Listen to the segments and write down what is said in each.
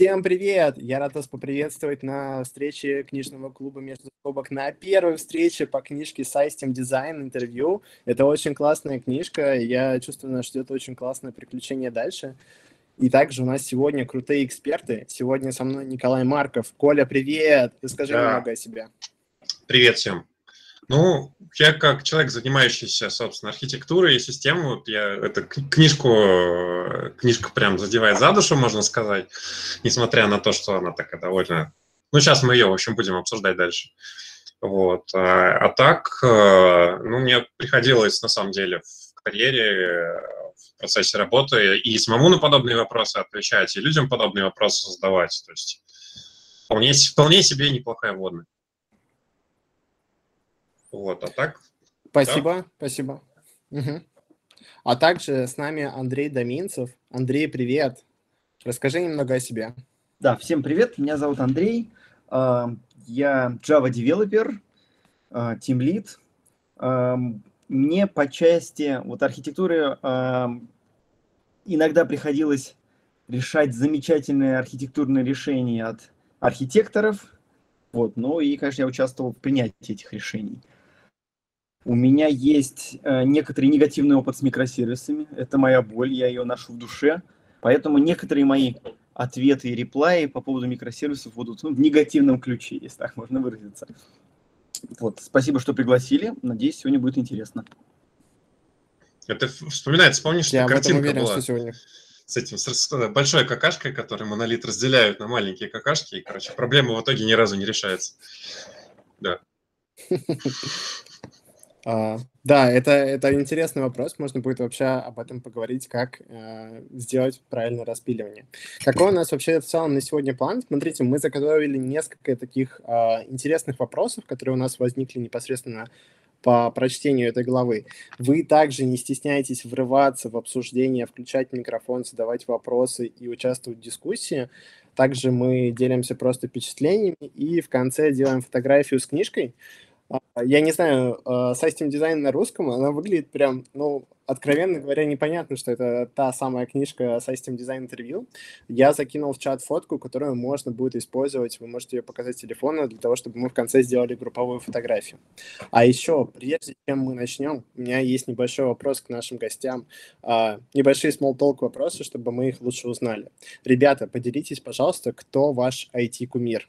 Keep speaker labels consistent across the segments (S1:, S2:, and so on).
S1: Всем привет! Я рад вас поприветствовать на встрече книжного клуба «Между скобок» на первой встрече по книжке «Сайстем дизайн» интервью. Это очень классная книжка, я чувствую, нас ждет очень классное приключение дальше. И также у нас сегодня крутые эксперты. Сегодня со мной Николай Марков. Коля, привет! Расскажи да. немного о себе.
S2: Привет всем! Ну, я как человек, занимающийся, собственно, архитектурой и системой, вот я эту книжку, книжка прям задевает за душу, можно сказать, несмотря на то, что она такая довольно... Ну, сейчас мы ее, в общем, будем обсуждать дальше. Вот. А, а так, э, ну, мне приходилось, на самом деле, в карьере, в процессе работы и самому на подобные вопросы отвечать, и людям подобные вопросы задавать. То есть вполне, вполне себе неплохая водная. Вот, а так...
S1: Спасибо, да? спасибо. Угу. А также с нами Андрей Доминцев. Андрей, привет. Расскажи немного о себе.
S3: Да, всем привет. Меня зовут Андрей. А, я Java Developer, а, Team Lead. А, мне по части вот архитектуры иногда приходилось решать замечательные архитектурные решения от архитекторов. Вот, ну и, конечно, я участвовал в принятии этих решений. У меня есть э, некоторый негативный опыт с микросервисами. Это моя боль, я ее ношу в душе. Поэтому некоторые мои ответы и реплаи по поводу микросервисов будут ну, в негативном ключе, если так можно выразиться. Вот, спасибо, что пригласили. Надеюсь, сегодня будет интересно.
S2: Это вспоминается, помнишь, Я картинка уверен, была? Что сегодня с этим с большой какашкой, который монолит разделяют на маленькие какашки, и, короче, проблема в итоге ни разу не решается. Да.
S1: А, да, это, это интересный вопрос. Можно будет вообще об этом поговорить, как э, сделать правильное распиливание. Какой у нас вообще в целом на сегодня план? Смотрите, мы заготовили несколько таких э, интересных вопросов, которые у нас возникли непосредственно по прочтению этой главы. Вы также не стесняйтесь врываться в обсуждение, включать микрофон, задавать вопросы и участвовать в дискуссии. Также мы делимся просто впечатлениями и в конце делаем фотографию с книжкой. Я не знаю, System Design на русском, она выглядит прям, ну, откровенно говоря, непонятно, что это та самая книжка System Design интервью. Я закинул в чат фотку, которую можно будет использовать, вы можете ее показать с телефона для того, чтобы мы в конце сделали групповую фотографию. А еще, прежде чем мы начнем, у меня есть небольшой вопрос к нашим гостям, а, небольшие small talk вопросы, чтобы мы их лучше узнали. Ребята, поделитесь, пожалуйста, кто ваш IT-кумир?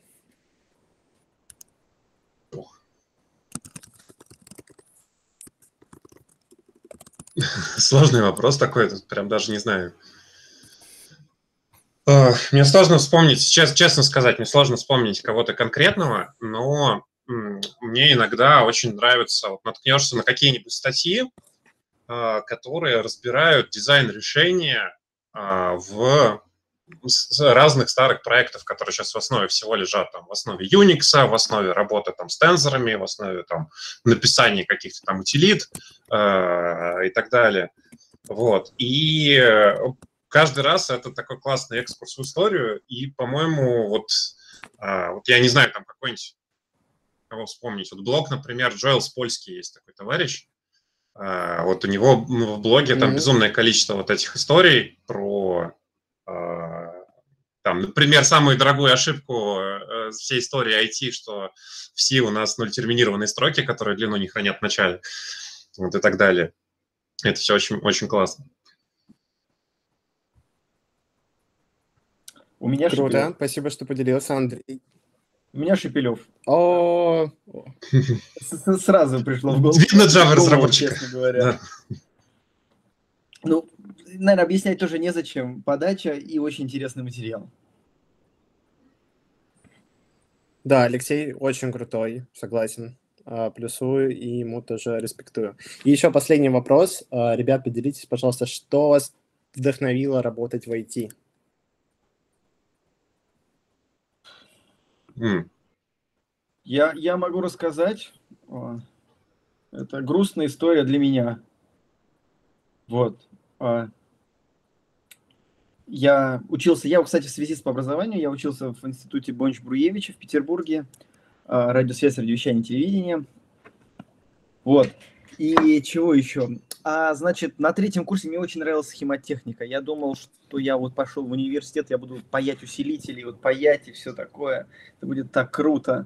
S2: Сложный вопрос такой, прям даже не знаю. Мне сложно вспомнить, честно, честно сказать, мне сложно вспомнить кого-то конкретного, но мне иногда очень нравится, вот наткнешься на какие-нибудь статьи, а, которые разбирают дизайн решения а, в разных старых проектов, которые сейчас в основе всего лежат, там, в основе Unix, в основе работы там, с тензорами, в основе там, написания каких-то там утилит э, и так далее. Вот. И э, каждый раз это такой классный экскурс в историю, и, по-моему, вот, э, вот я не знаю, там какой-нибудь, кого вспомнить, вот блог, например, Джоэл Спольский есть такой товарищ, э, вот у него в блоге там mm-hmm. безумное количество вот этих историй про там, например, самую дорогую ошибку э, всей истории IT, что все у нас нультерминированные строки, которые длину не хранят в начале, вот и так далее. Это все очень, очень классно.
S1: У меня Круто, Шепелев. спасибо, что поделился, Андрей.
S3: У меня Шепелев.
S1: О,
S3: сразу пришло в голову.
S2: Видно Java разработчика. Честно говоря.
S3: Ну, наверное, объяснять тоже незачем. Подача и очень интересный материал.
S1: Да, Алексей очень крутой, согласен. А, плюсую и ему тоже респектую. И еще последний вопрос. А, ребят, поделитесь, пожалуйста, что вас вдохновило работать в IT?
S3: Mm. Я, я могу рассказать. Это грустная история для меня. Вот. Я учился, я, кстати, в связи с по образованию, я учился в институте Бонч-Бруевича в Петербурге, а, радиосвязь, радиовещание, телевидение. Вот. И чего еще? А, значит, на третьем курсе мне очень нравилась схемотехника. Я думал, что я вот пошел в университет, я буду паять усилители, вот паять и все такое. Это будет так круто.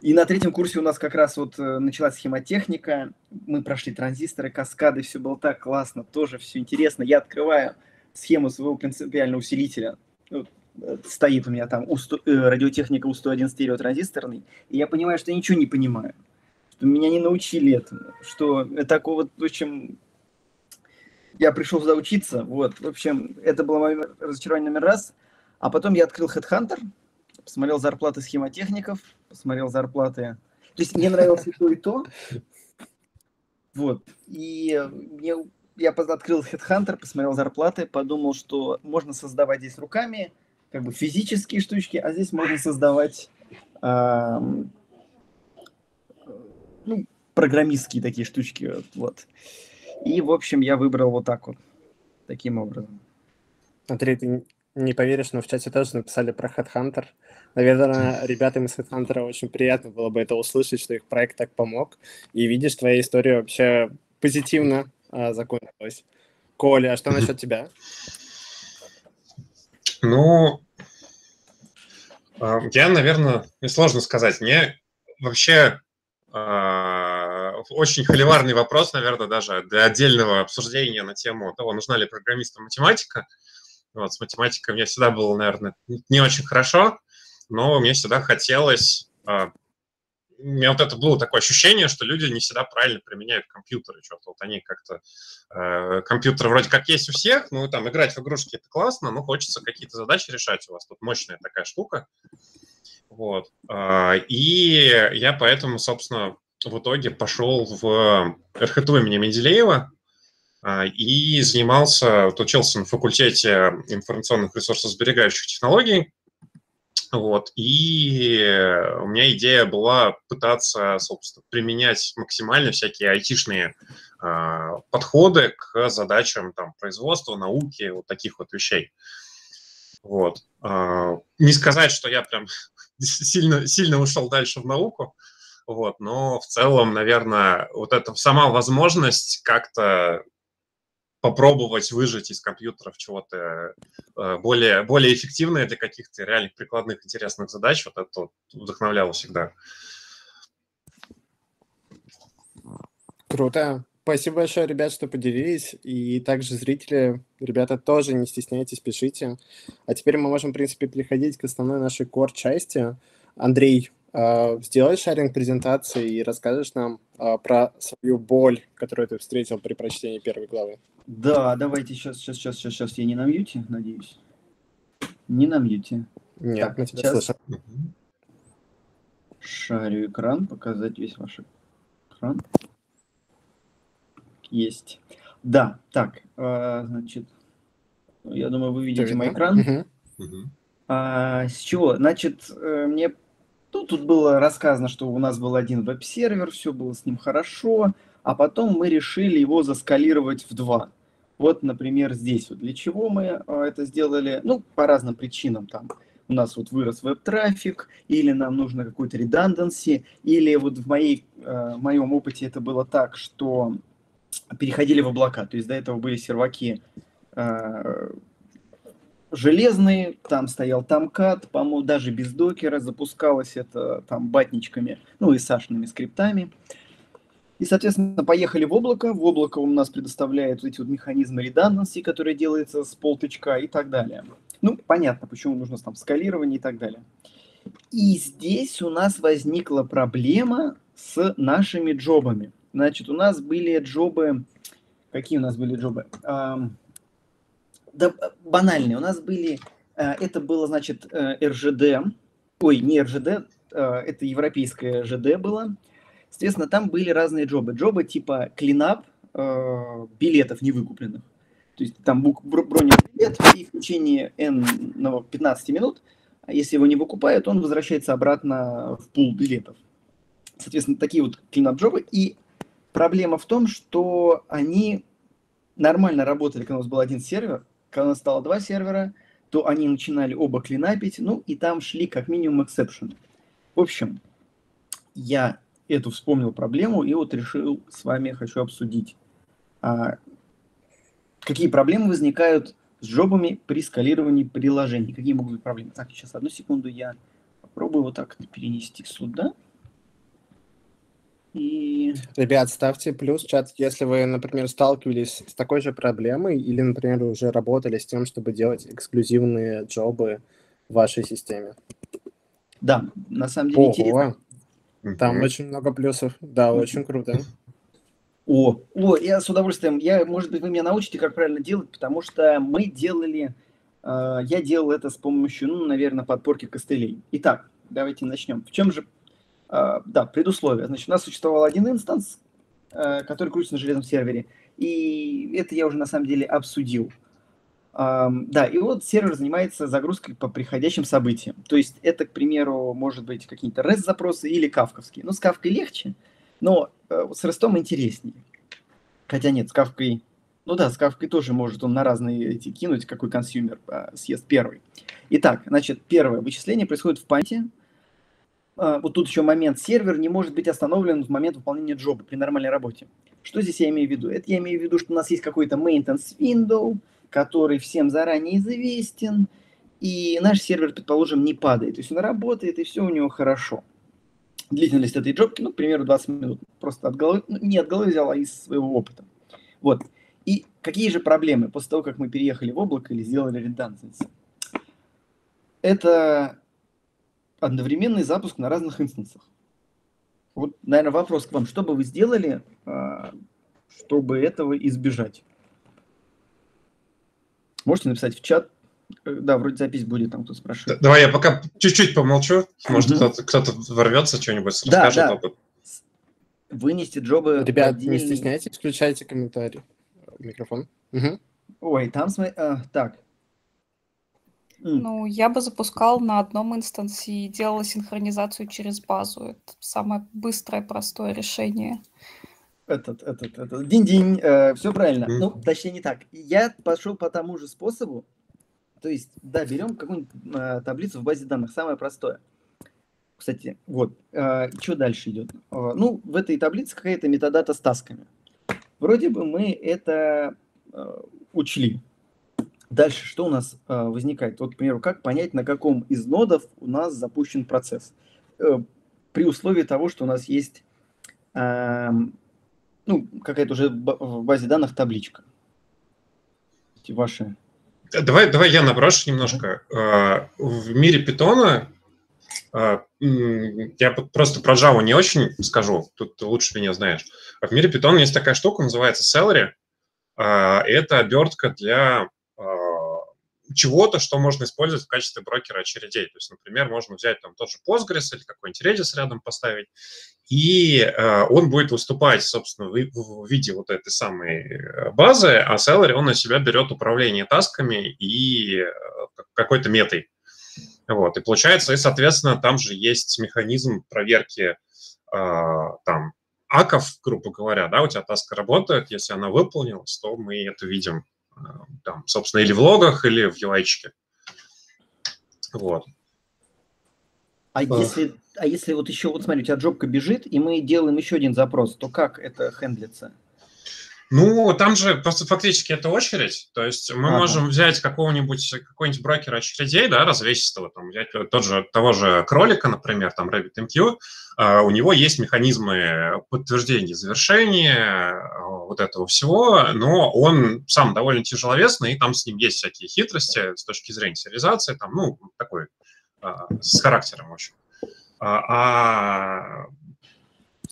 S3: И на третьем курсе у нас как раз вот э, началась схемотехника. Мы прошли транзисторы, каскады, все было так классно, тоже все интересно. Я открываю схему своего принципиального усилителя. Э, стоит у меня там У100, э, радиотехника У101 стереотранзисторный, и я понимаю, что я ничего не понимаю что меня не научили этому, что так вот, в общем, я пришел сюда учиться, вот, в общем, это было мое разочарование номер раз, а потом я открыл Headhunter, посмотрел зарплаты схемотехников, посмотрел зарплаты, то есть мне нравилось и то, и то, вот, и мне, я открыл Headhunter, посмотрел зарплаты, подумал, что можно создавать здесь руками, как бы физические штучки, а здесь можно создавать ну, программистские такие штучки, вот. И, в общем, я выбрал вот так вот, таким образом.
S1: Смотри, ты не поверишь, но в чате тоже написали про Headhunter. Наверное, ребятам из Headhunter очень приятно было бы это услышать, что их проект так помог. И видишь, твоя история вообще позитивно а, закончилась. Коля, а что насчет тебя?
S2: Ну, а, я, наверное, мне сложно сказать. Мне вообще а, очень холиварный вопрос, наверное, даже для отдельного обсуждения на тему того, нужна ли программистам математика. Вот, с математикой мне всегда было, наверное, не очень хорошо, но мне всегда хотелось... у меня вот это было такое ощущение, что люди не всегда правильно применяют компьютеры. Что-то вот они как-то... Э, компьютеры вроде как есть у всех, ну, там, играть в игрушки – это классно, но хочется какие-то задачи решать. У вас тут мощная такая штука. Вот. А, и я поэтому, собственно, в итоге пошел в РХТУ имени Менделеева а, и занимался, вот учился на факультете информационных ресурсов сберегающих технологий. Вот. И у меня идея была пытаться, собственно, применять максимально всякие айтишные э, подходы к задачам там, производства, науки, вот таких вот вещей. Вот. Э, не сказать, что я прям сильно, сильно ушел дальше в науку, вот, но в целом, наверное, вот эта сама возможность как-то попробовать выжать из компьютеров чего-то э, более, более эффективное для каких-то реальных прикладных интересных задач, вот это вот вдохновляло всегда.
S1: Круто. Спасибо большое, ребят, что поделились. И также зрители, ребята, тоже не стесняйтесь, пишите. А теперь мы можем, в принципе, переходить к основной нашей core-части. Андрей, э, сделай шаринг презентации и расскажешь нам э, про свою боль, которую ты встретил при прочтении первой главы.
S3: Да, давайте сейчас, сейчас, сейчас, сейчас, сейчас. Я не на мьюте, надеюсь? Не на мьюте.
S1: Нет, так, мы тебя сейчас... слышим.
S3: Шарю экран, показать весь ваш экран есть. Да, так, э, значит, я думаю, вы видите мой экран. А, с чего? Значит, э, мне ну, тут было рассказано, что у нас был один веб-сервер, все было с ним хорошо, а потом мы решили его заскалировать в два. Вот, например, здесь. Вот для чего мы э, это сделали? Ну, по разным причинам. Там у нас вот вырос веб-трафик, или нам нужно какой-то redundancy, или вот в, моей, в моем опыте это было так, что переходили в облака. То есть до этого были серваки э, железные, там стоял тамкат, по-моему, даже без докера запускалось это там батничками, ну и сашными скриптами. И, соответственно, поехали в облако. В облако у нас предоставляет эти вот механизмы redundancy, которые делаются с полтычка и так далее. Ну, понятно, почему нужно там скалирование и так далее. И здесь у нас возникла проблема с нашими джобами. Значит, у нас были джобы... Какие у нас были джобы? А, да, банальные. У нас были... А, это было, значит, э, РЖД. Ой, не РЖД, а, это европейское ЖД было. Соответственно, там были разные джобы. Джобы типа клинап э, билетов невыкупленных. То есть там бронен билет, и в течение N 15 минут, если его не выкупают, он возвращается обратно в пул билетов. Соответственно, такие вот клинап-джобы. И Проблема в том, что они нормально работали, когда у нас был один сервер, когда стало два сервера, то они начинали оба клинапить, ну и там шли как минимум эксепшены. В общем, я эту вспомнил проблему и вот решил с вами хочу обсудить. А, какие проблемы возникают с джобами при скалировании приложений? Какие могут быть проблемы? Так, сейчас одну секунду я попробую вот так перенести сюда.
S1: И... Ребят, ставьте плюс в чат, если вы, например, сталкивались с такой же проблемой или, например, уже работали с тем, чтобы делать эксклюзивные джобы в вашей системе.
S3: Да, на самом деле Ого. интересно.
S1: Там mm-hmm. очень много плюсов. Да, mm-hmm. очень круто.
S3: О, о, я с удовольствием. Я, может быть, вы меня научите, как правильно делать, потому что мы делали, э, я делал это с помощью, ну, наверное, подпорки костылей. Итак, давайте начнем. В чем же да, предусловие. Значит, у нас существовал один инстанс, э, который крутится на железном сервере, и это я уже на самом деле обсудил. Да, и вот сервер занимается загрузкой по приходящим событиям. То есть это, к примеру, может быть какие-то REST-запросы или кавковские. Ну, с кавкой легче, но э, с REST интереснее. Хотя нет, с Кафкой... Ну да, с Кафкой тоже может он на разные эти кинуть, какой consumer а, съест первый. Итак, значит, первое вычисление происходит в памяти, вот тут еще момент, сервер не может быть остановлен в момент выполнения job а при нормальной работе. Что здесь я имею в виду? Это я имею в виду, что у нас есть какой-то maintenance window, который всем заранее известен, и наш сервер, предположим, не падает. То есть он работает, и все у него хорошо. Длительность этой джобки, ну, к примеру, 20 минут. Просто от головы, ну, не от головы взял, а из своего опыта. Вот. И какие же проблемы после того, как мы переехали в облако или сделали реданденцию? Это одновременный запуск на разных инстансах. Вот, наверное, вопрос к вам. Что бы вы сделали, а, чтобы этого избежать? Можете написать в чат. Э, да, вроде запись будет, там кто спрашивает.
S2: Давай я пока чуть-чуть помолчу. Может, mm-hmm. кто-то, кто-то ворвется, что-нибудь
S3: да, расскажет да. Вынести джобы...
S1: Ребят, отдельный... не стесняйтесь, включайте комментарий. Микрофон. Угу.
S3: Ой, там... А, так,
S4: ну, я бы запускал на одном инстансе и делала синхронизацию через базу. Это самое быстрое, простое решение.
S3: Этот, этот, этот, динь-динь, э, все правильно. Mm. Ну, точнее не так. Я пошел по тому же способу. То есть, да, берем какую-нибудь э, таблицу в базе данных, самое простое. Кстати, вот, э, что дальше идет? Э, ну, в этой таблице какая-то метадата с тасками. Вроде бы мы это э, учли. Дальше что у нас э, возникает? Вот, к примеру, как понять, на каком из нодов у нас запущен процесс? Э, при условии того, что у нас есть э, ну, какая-то уже в базе данных табличка. Ваши...
S2: Давай, давай я наброшу немножко. Э, в мире питона э, я просто про Java не очень скажу, тут лучше меня знаешь. В мире питона есть такая штука, называется Celery. Это обертка для чего-то, что можно использовать в качестве брокера очередей. То есть, например, можно взять там тот же Postgres или какой-нибудь Redis рядом поставить, и э, он будет выступать, собственно, в, в виде вот этой самой э, базы, а Celery, он на себя берет управление тасками и э, какой-то метой. Вот, и получается, и, соответственно, там же есть механизм проверки э, там аков, грубо говоря, да, у тебя таска работает, если она выполнилась, то мы это видим там, собственно, или в логах, или в ui -чике. Вот.
S3: А если, а если вот еще, вот смотри, у тебя джобка бежит, и мы делаем еще один запрос, то как это хендлится?
S2: Ну, там же просто фактически это очередь. То есть мы ага. можем взять какого-нибудь какой-нибудь брокер очередей, да, развесистого, там, взять тот же, того же кролика, например, там, RabbitMQ, Uh, у него есть механизмы подтверждения завершения, uh, вот этого всего, но он сам довольно тяжеловесный, и там с ним есть всякие хитрости с точки зрения сериализации, там, ну, такой, uh, с характером, в общем. А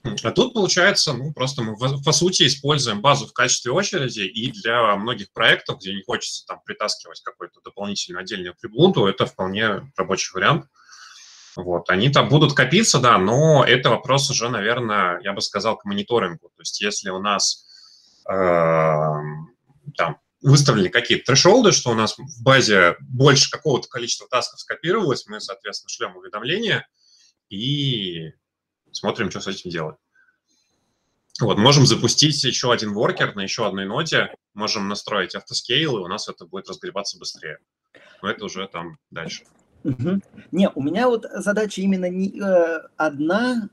S2: а тут, получается, ну, просто мы, по сути, используем базу в качестве очереди, и для многих проектов, где не хочется там притаскивать какой-то дополнительный отдельный приблуду, это вполне рабочий вариант. Вот, они там будут копиться, да, но это вопрос уже, наверное, я бы сказал, к мониторингу. То есть если у нас э, там выставлены какие-то трешолды, что у нас в базе больше какого-то количества тасков скопировалось, мы, соответственно, шлем уведомления и смотрим, что с этим делать. Вот, можем запустить еще один воркер на еще одной ноте, можем настроить автоскейл, и у нас это будет разгребаться быстрее. Но это уже там дальше.
S3: Угу. Не, у меня вот задача именно не э, одна,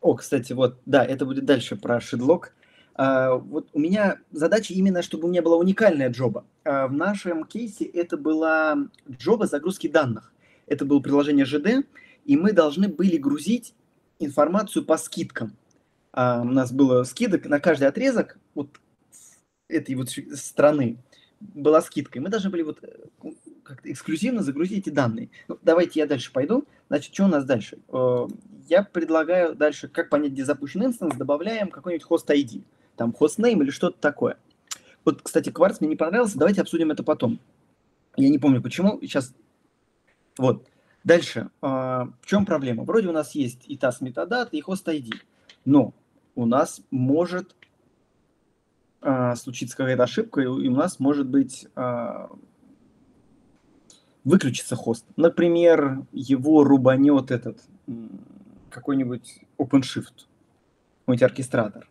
S3: О, кстати, вот, да, это будет дальше про шедлок. А, вот у меня задача именно, чтобы у меня была уникальная джоба. А, в нашем кейсе это была джоба загрузки данных. Это было приложение ЖД, и мы должны были грузить информацию по скидкам. А, у нас было скидок на каждый отрезок вот этой вот страны была скидка. И мы должны были вот э, как-то эксклюзивно загрузить эти данные. Ну, давайте я дальше пойду. Значит, что у нас дальше? Э, я предлагаю дальше, как понять, где запущен инстанс, добавляем какой-нибудь хост ID там хостнейм или что-то такое. Вот, кстати, кварц мне не понравился, давайте обсудим это потом. Я не помню почему, сейчас... Вот. Дальше. А, в чем проблема? Вроде у нас есть и TAS метадат, и хост ID, но у нас может а, случиться какая-то ошибка, и у нас может быть а, выключится хост. Например, его рубанет этот какой-нибудь OpenShift, какой-нибудь оркестратор.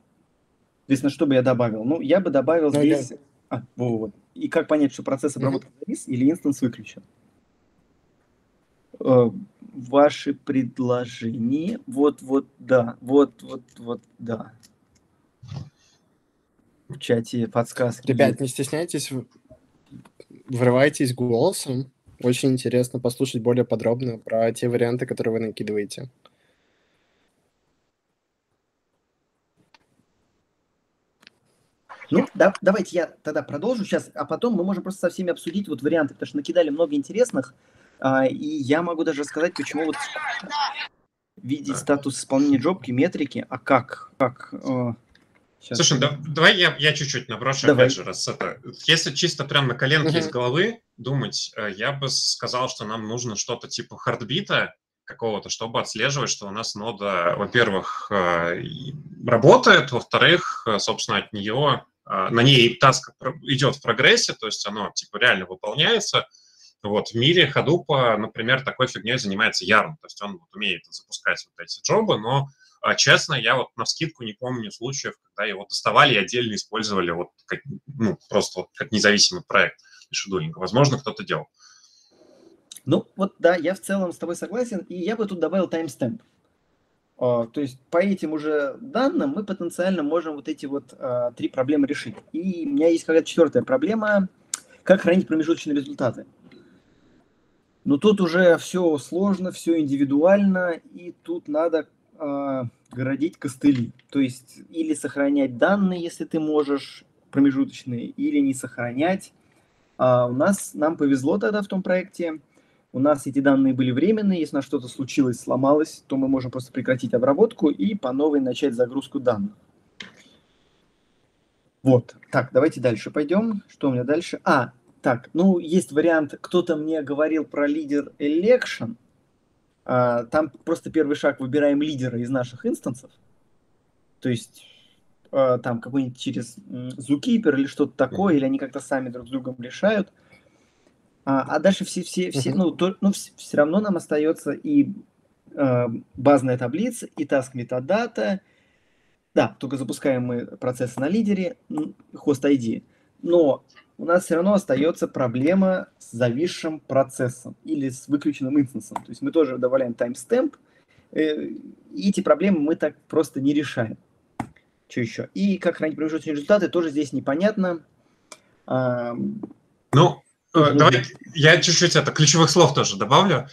S3: Соответственно, что бы я добавил? Ну, я бы добавил здесь... А, вот. И как понять, что процесс обработки завис или инстанс выключен? Э, ваши предложения. Вот, вот, да. Вот, вот, вот, да. В чате подсказки.
S1: Ребят, не стесняйтесь, врывайтесь голосом. Очень интересно послушать более подробно про те варианты, которые вы накидываете.
S3: Ну, да, давайте я тогда продолжу сейчас, а потом мы можем просто со всеми обсудить вот варианты, потому что накидали много интересных, а, и я могу даже сказать, почему вот видеть статус исполнения джобки, метрики, а как, как... Э,
S2: сейчас. Слушай, да, давай я, я чуть-чуть наброшу, давай. опять же, раз это... Если чисто прям на коленке uh-huh. из головы думать, э, я бы сказал, что нам нужно что-то типа хардбита, какого-то, чтобы отслеживать, что у нас нода, во-первых, э, работает, во-вторых, собственно, от нее а, на ней таск идет в прогрессе, то есть оно типа реально выполняется. Вот в мире Hadoop, например, такой фигней занимается Yarn, то есть он вот умеет запускать вот эти джобы, но а, честно, я вот на скидку не помню случаев, когда его доставали и отдельно использовали вот как, ну, просто вот как независимый проект шедулинга. Возможно, кто-то делал.
S3: Ну, вот да, я в целом с тобой согласен, и я бы тут добавил таймстемп. А, то есть по этим уже данным мы потенциально можем вот эти вот а, три проблемы решить. И у меня есть какая-то четвертая проблема, как хранить промежуточные результаты. Но тут уже все сложно, все индивидуально, и тут надо э, городить костыли. То есть или сохранять данные, если ты можешь, промежуточные, или не сохранять. А у нас, нам повезло тогда в том проекте, у нас эти данные были временные, если у нас что-то случилось, сломалось, то мы можем просто прекратить обработку и по новой начать загрузку данных. Вот, так, давайте дальше пойдем. Что у меня дальше? А, так, ну, есть вариант, кто-то мне говорил про лидер election. А, там просто первый шаг, выбираем лидера из наших инстансов. То есть а, там какой-нибудь через Zookeeper или что-то такое, или они как-то сами друг с другом решают. А, а дальше все, все, все, ну, то, ну, все, все равно нам остается и э, базная таблица, и task метадата. Да, только запускаем мы процесс на лидере, хост ID. Но у нас все равно остается проблема с зависшим процессом или с выключенным инстансом. То есть мы тоже добавляем timestamp, э, и эти проблемы мы так просто не решаем. Что еще? И как хранить промежуточные результаты, тоже здесь непонятно.
S2: Ну, Э, давай я чуть-чуть это ключевых слов тоже добавлю,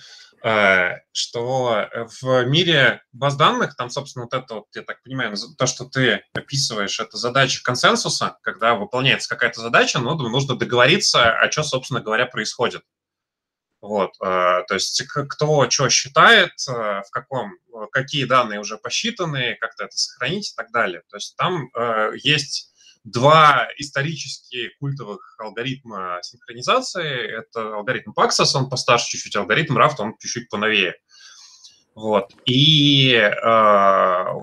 S2: что в мире баз данных, там, собственно, вот это вот, я так понимаю, то, что ты описываешь, это задача консенсуса, когда выполняется какая-то задача, но нужно договориться, о чем, собственно говоря, происходит. Вот, э, то есть кто что считает, в каком, какие данные уже посчитаны, как-то это сохранить и так далее. То есть там есть два исторически культовых алгоритма синхронизации. Это алгоритм Paxos, он постарше чуть-чуть, алгоритм Raft, он чуть-чуть поновее. Вот. И, э,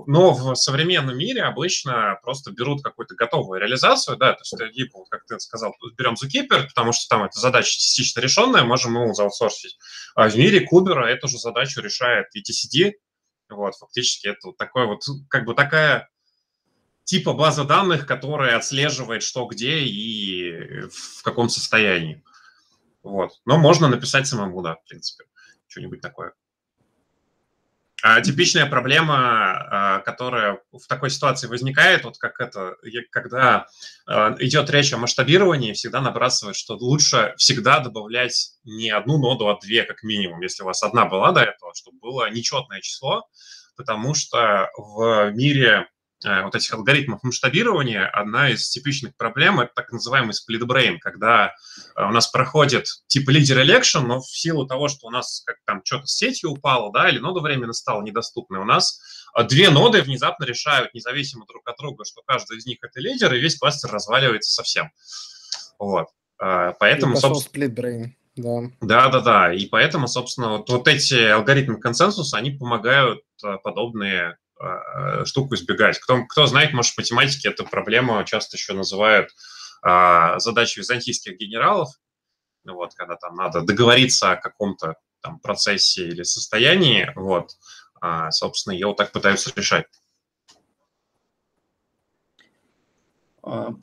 S2: но в современном мире обычно просто берут какую-то готовую реализацию, да, то есть, вот, как ты сказал, берем Zookeeper, потому что там эта задача частично решенная, можем ему заутсорсить. А в мире Кубера эту же задачу решает ETCD, вот, фактически это вот такой вот, как бы такая типа база данных, которая отслеживает, что где и в каком состоянии. Вот. Но можно написать самому, да, в принципе, что-нибудь такое. А типичная проблема, а, которая в такой ситуации возникает, вот как это, когда а, идет речь о масштабировании, всегда набрасывают, что лучше всегда добавлять не одну ноду, а две как минимум, если у вас одна была до этого, чтобы было нечетное число, потому что в мире вот этих алгоритмов масштабирования, одна из типичных проблем – это так называемый brain, когда э, у нас проходит типа лидер election, но в силу того, что у нас как там что-то с сетью упало, да, или нода временно стала недоступной, у нас э, две ноды внезапно решают независимо друг от друга, что каждый из них это лидер, и весь кластер разваливается совсем. Вот. Поэтому,
S1: собственно... Да.
S2: да, да, да. И поэтому, собственно, вот, вот эти алгоритмы консенсуса, они помогают подобные Э, штуку избегать. Кто, кто знает, может, в математике эту проблему часто еще называют а, задачей византийских генералов, вот, когда там надо договориться о каком-то там процессе или состоянии, вот, а, собственно, ее вот так пытаются решать.
S3: А,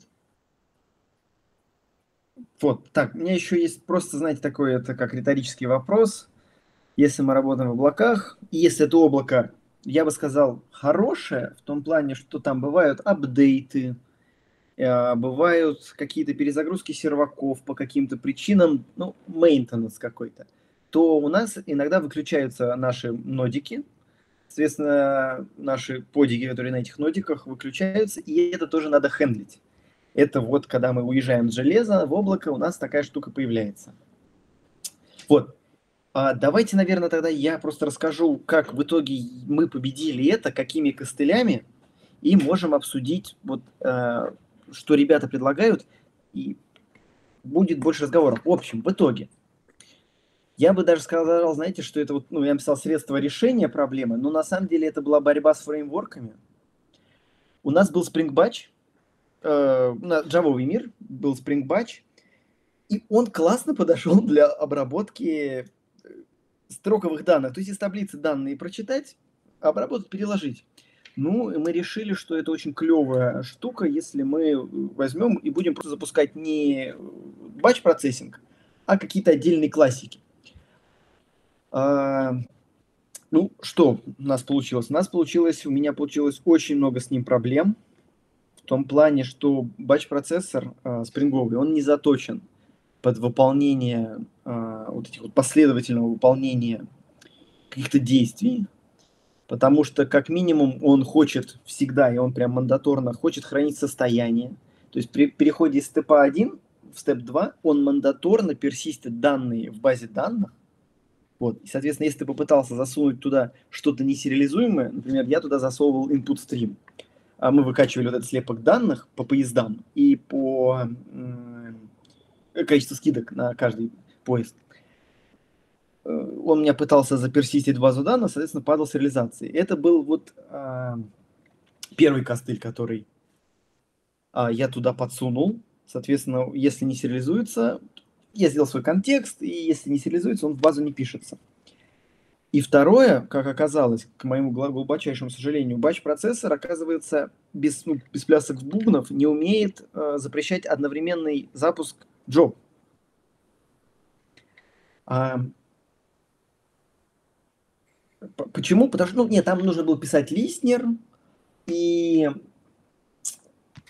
S3: вот, так, у меня еще есть просто, знаете, такой, это как риторический вопрос. Если мы работаем в облаках, и если это облако я бы сказал, хорошее в том плане, что там бывают апдейты, э, бывают какие-то перезагрузки серваков по каким-то причинам, ну, maintenance какой-то, то у нас иногда выключаются наши нодики, соответственно, наши подиги, которые на этих нодиках выключаются, и это тоже надо хендлить. Это вот, когда мы уезжаем с железа в облако, у нас такая штука появляется. Вот, давайте, наверное, тогда я просто расскажу, как в итоге мы победили это, какими костылями, и можем обсудить, вот, э, что ребята предлагают, и будет больше разговоров. В общем, в итоге, я бы даже сказал, знаете, что это вот, ну, я написал средство решения проблемы, но на самом деле это была борьба с фреймворками. У нас был Spring Batch, э, Java мир был Spring Batch, и он классно подошел для обработки строковых данных, то есть из таблицы данные прочитать, обработать, переложить. Ну, мы решили, что это очень клевая штука, если мы возьмем и будем просто запускать не батч-процессинг, а какие-то отдельные классики. А, ну, что у нас получилось? У нас получилось, у меня получилось очень много с ним проблем, в том плане, что батч-процессор а, спринговый, он не заточен под выполнение а, вот этих вот последовательного выполнения каких-то действий, потому что как минимум он хочет всегда, и он прям мандаторно хочет хранить состояние. То есть при переходе из степа 1 в степ 2 он мандаторно персистит данные в базе данных. Вот. И, соответственно, если ты попытался засунуть туда что-то несериализуемое, например, я туда засовывал input stream, а мы выкачивали вот этот слепок данных по поездам и по количество скидок на каждый поезд. Э, он меня пытался заперсистить базу данных, соответственно, падал с реализации. Это был вот а, первый костыль, который а, я туда подсунул. Соответственно, если не сериализуется, я сделал свой контекст, и если не сериализуется, он в базу не пишется. И второе, как оказалось, к моему глубочайшему сожалению, батч-процессор, оказывается, без, ну, без плясок бубнов не умеет э, запрещать одновременный запуск Джо. А, почему? Потому что, ну, нет, там нужно было писать листнер, и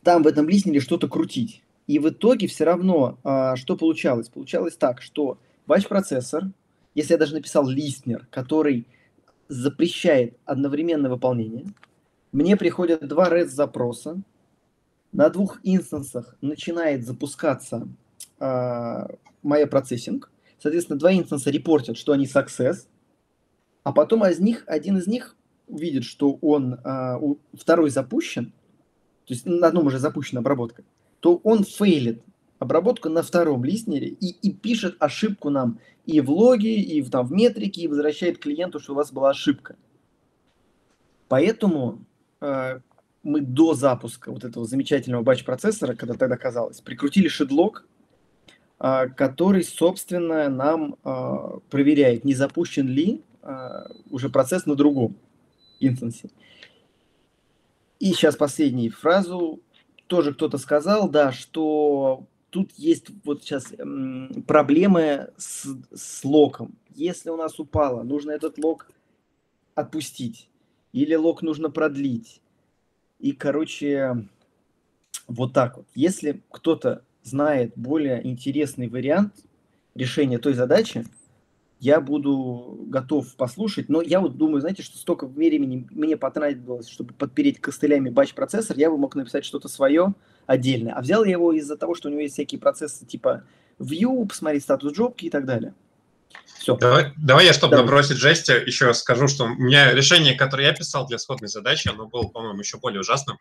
S3: там в этом листнере что-то крутить. И в итоге все равно, а, что получалось? Получалось так, что батч-процессор, если я даже написал листнер, который запрещает одновременное выполнение, мне приходят два REST-запроса, на двух инстансах начинает запускаться а, моя процессинг. Соответственно, два инстанса репортят, что они success, а потом из них, один из них видит, что он у, второй запущен, то есть на одном уже запущена обработка, то он фейлит обработку на втором листнере и, и пишет ошибку нам и в логе, и в, там, в метрике, и возвращает клиенту, что у вас была ошибка. Поэтому э, мы до запуска вот этого замечательного батч-процессора, когда тогда казалось, прикрутили шедлог, а, который, собственно, нам а, проверяет, не запущен ли а, уже процесс на другом инстансе. И сейчас последнюю фразу. Тоже кто-то сказал, да, что тут есть вот сейчас проблемы с, с локом. Если у нас упало, нужно этот лок отпустить, или лог нужно продлить. И, короче, вот так вот. Если кто-то знает более интересный вариант решения той задачи, я буду готов послушать, но я вот думаю, знаете, что столько времени мне потратилось, чтобы подпереть костылями батч-процессор, я бы мог написать что-то свое отдельное. А взял я его из-за того, что у него есть всякие процессы типа view, посмотреть статус джобки и так далее.
S2: Все. Давай, давай я, чтобы давай. набросить жести, еще скажу, что у меня решение, которое я писал для сходной задачи, оно было, по-моему, еще более ужасным.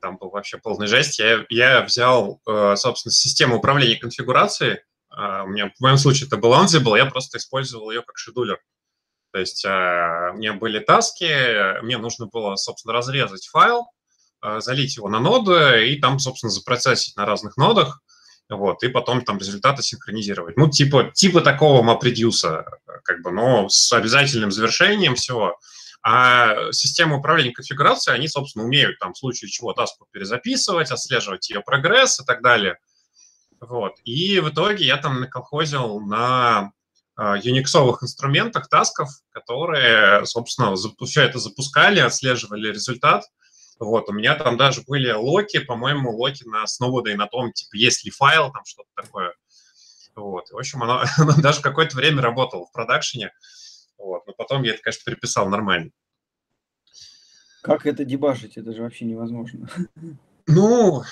S2: Там был вообще полный жесть. Я, я взял, э, собственно, систему управления конфигурацией, а, у меня в моем случае это был Ansible, я просто использовал ее как шедулер. То есть а, у меня были таски, мне нужно было, собственно, разрезать файл, а, залить его на ноды и там, собственно, запроцессить на разных нодах, вот, и потом там результаты синхронизировать. Ну, типа, типа такого MapReduce, как бы, но с обязательным завершением всего. А система управления конфигурацией, они, собственно, умеют там в случае чего таску перезаписывать, отслеживать ее прогресс и так далее. Вот. И в итоге я там наколхозил на юниксовых инструментах тасков, которые, собственно, все это запускали, отслеживали результат. Вот, у меня там даже были локи, по-моему, локи на Snowboard и на том, типа, есть ли файл, там что-то такое. Вот, в общем, оно, оно даже какое-то время работало в продакшене. Вот, но потом я это, конечно, переписал нормально.
S3: Как это дебажить? Это же вообще невозможно.
S2: Ну,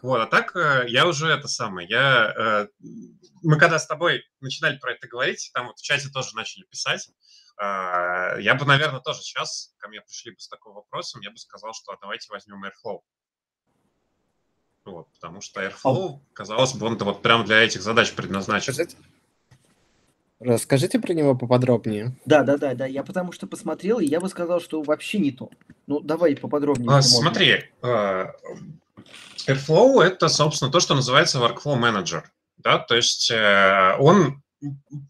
S2: вот, а так э, я уже это самое, я, э, мы когда с тобой начинали про это говорить, там вот в чате тоже начали писать, а, я бы, наверное, тоже сейчас, ко мне пришли бы с таким вопросом, я бы сказал, что давайте возьмем Airflow. Вот, потому что Airflow, казалось бы, он вот прям для этих задач предназначен.
S1: Скажите, расскажите про него поподробнее.
S3: Да, да, да, да. Я потому что посмотрел, и я бы сказал, что вообще не то. Ну, давай поподробнее.
S2: А, смотри, а, Airflow – это, собственно, то, что называется Workflow Manager. Да? То есть э, он,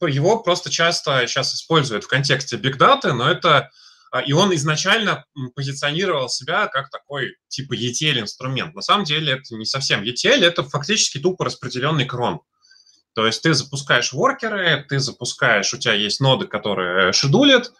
S2: его просто часто сейчас используют в контексте Big Data, но это а, и он изначально позиционировал себя как такой типа ETL-инструмент. На самом деле это не совсем ETL, это фактически тупо распределенный крон. То есть ты запускаешь воркеры, ты запускаешь, у тебя есть ноды, которые шедулят,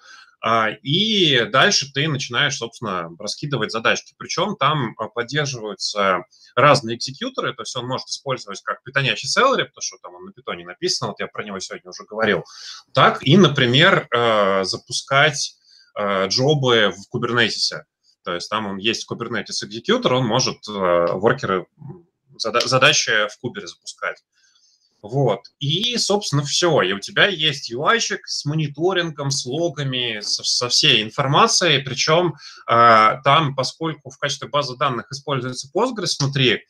S2: а, и дальше ты начинаешь, собственно, раскидывать задачки. Причем там а, поддерживаются разные экзекьюторы, то есть он может использовать как питонящий селлери, потому что там он на питоне написан, вот я про него сегодня уже говорил, так и, например, а, запускать джобы в кубернетисе. То есть там он есть Kubernetes экзекьютор, он может воркеры, задачи в кубере запускать. Вот. И, собственно, все. И у тебя есть ui с мониторингом, с логами, со, со всей информацией. Причем э, там, поскольку в качестве базы данных используется Postgres внутри,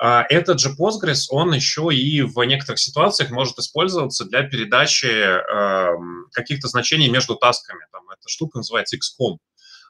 S2: э, этот же Postgres, он еще и в некоторых ситуациях может использоваться для передачи э, каких-то значений между тасками. Там эта штука называется XCOM.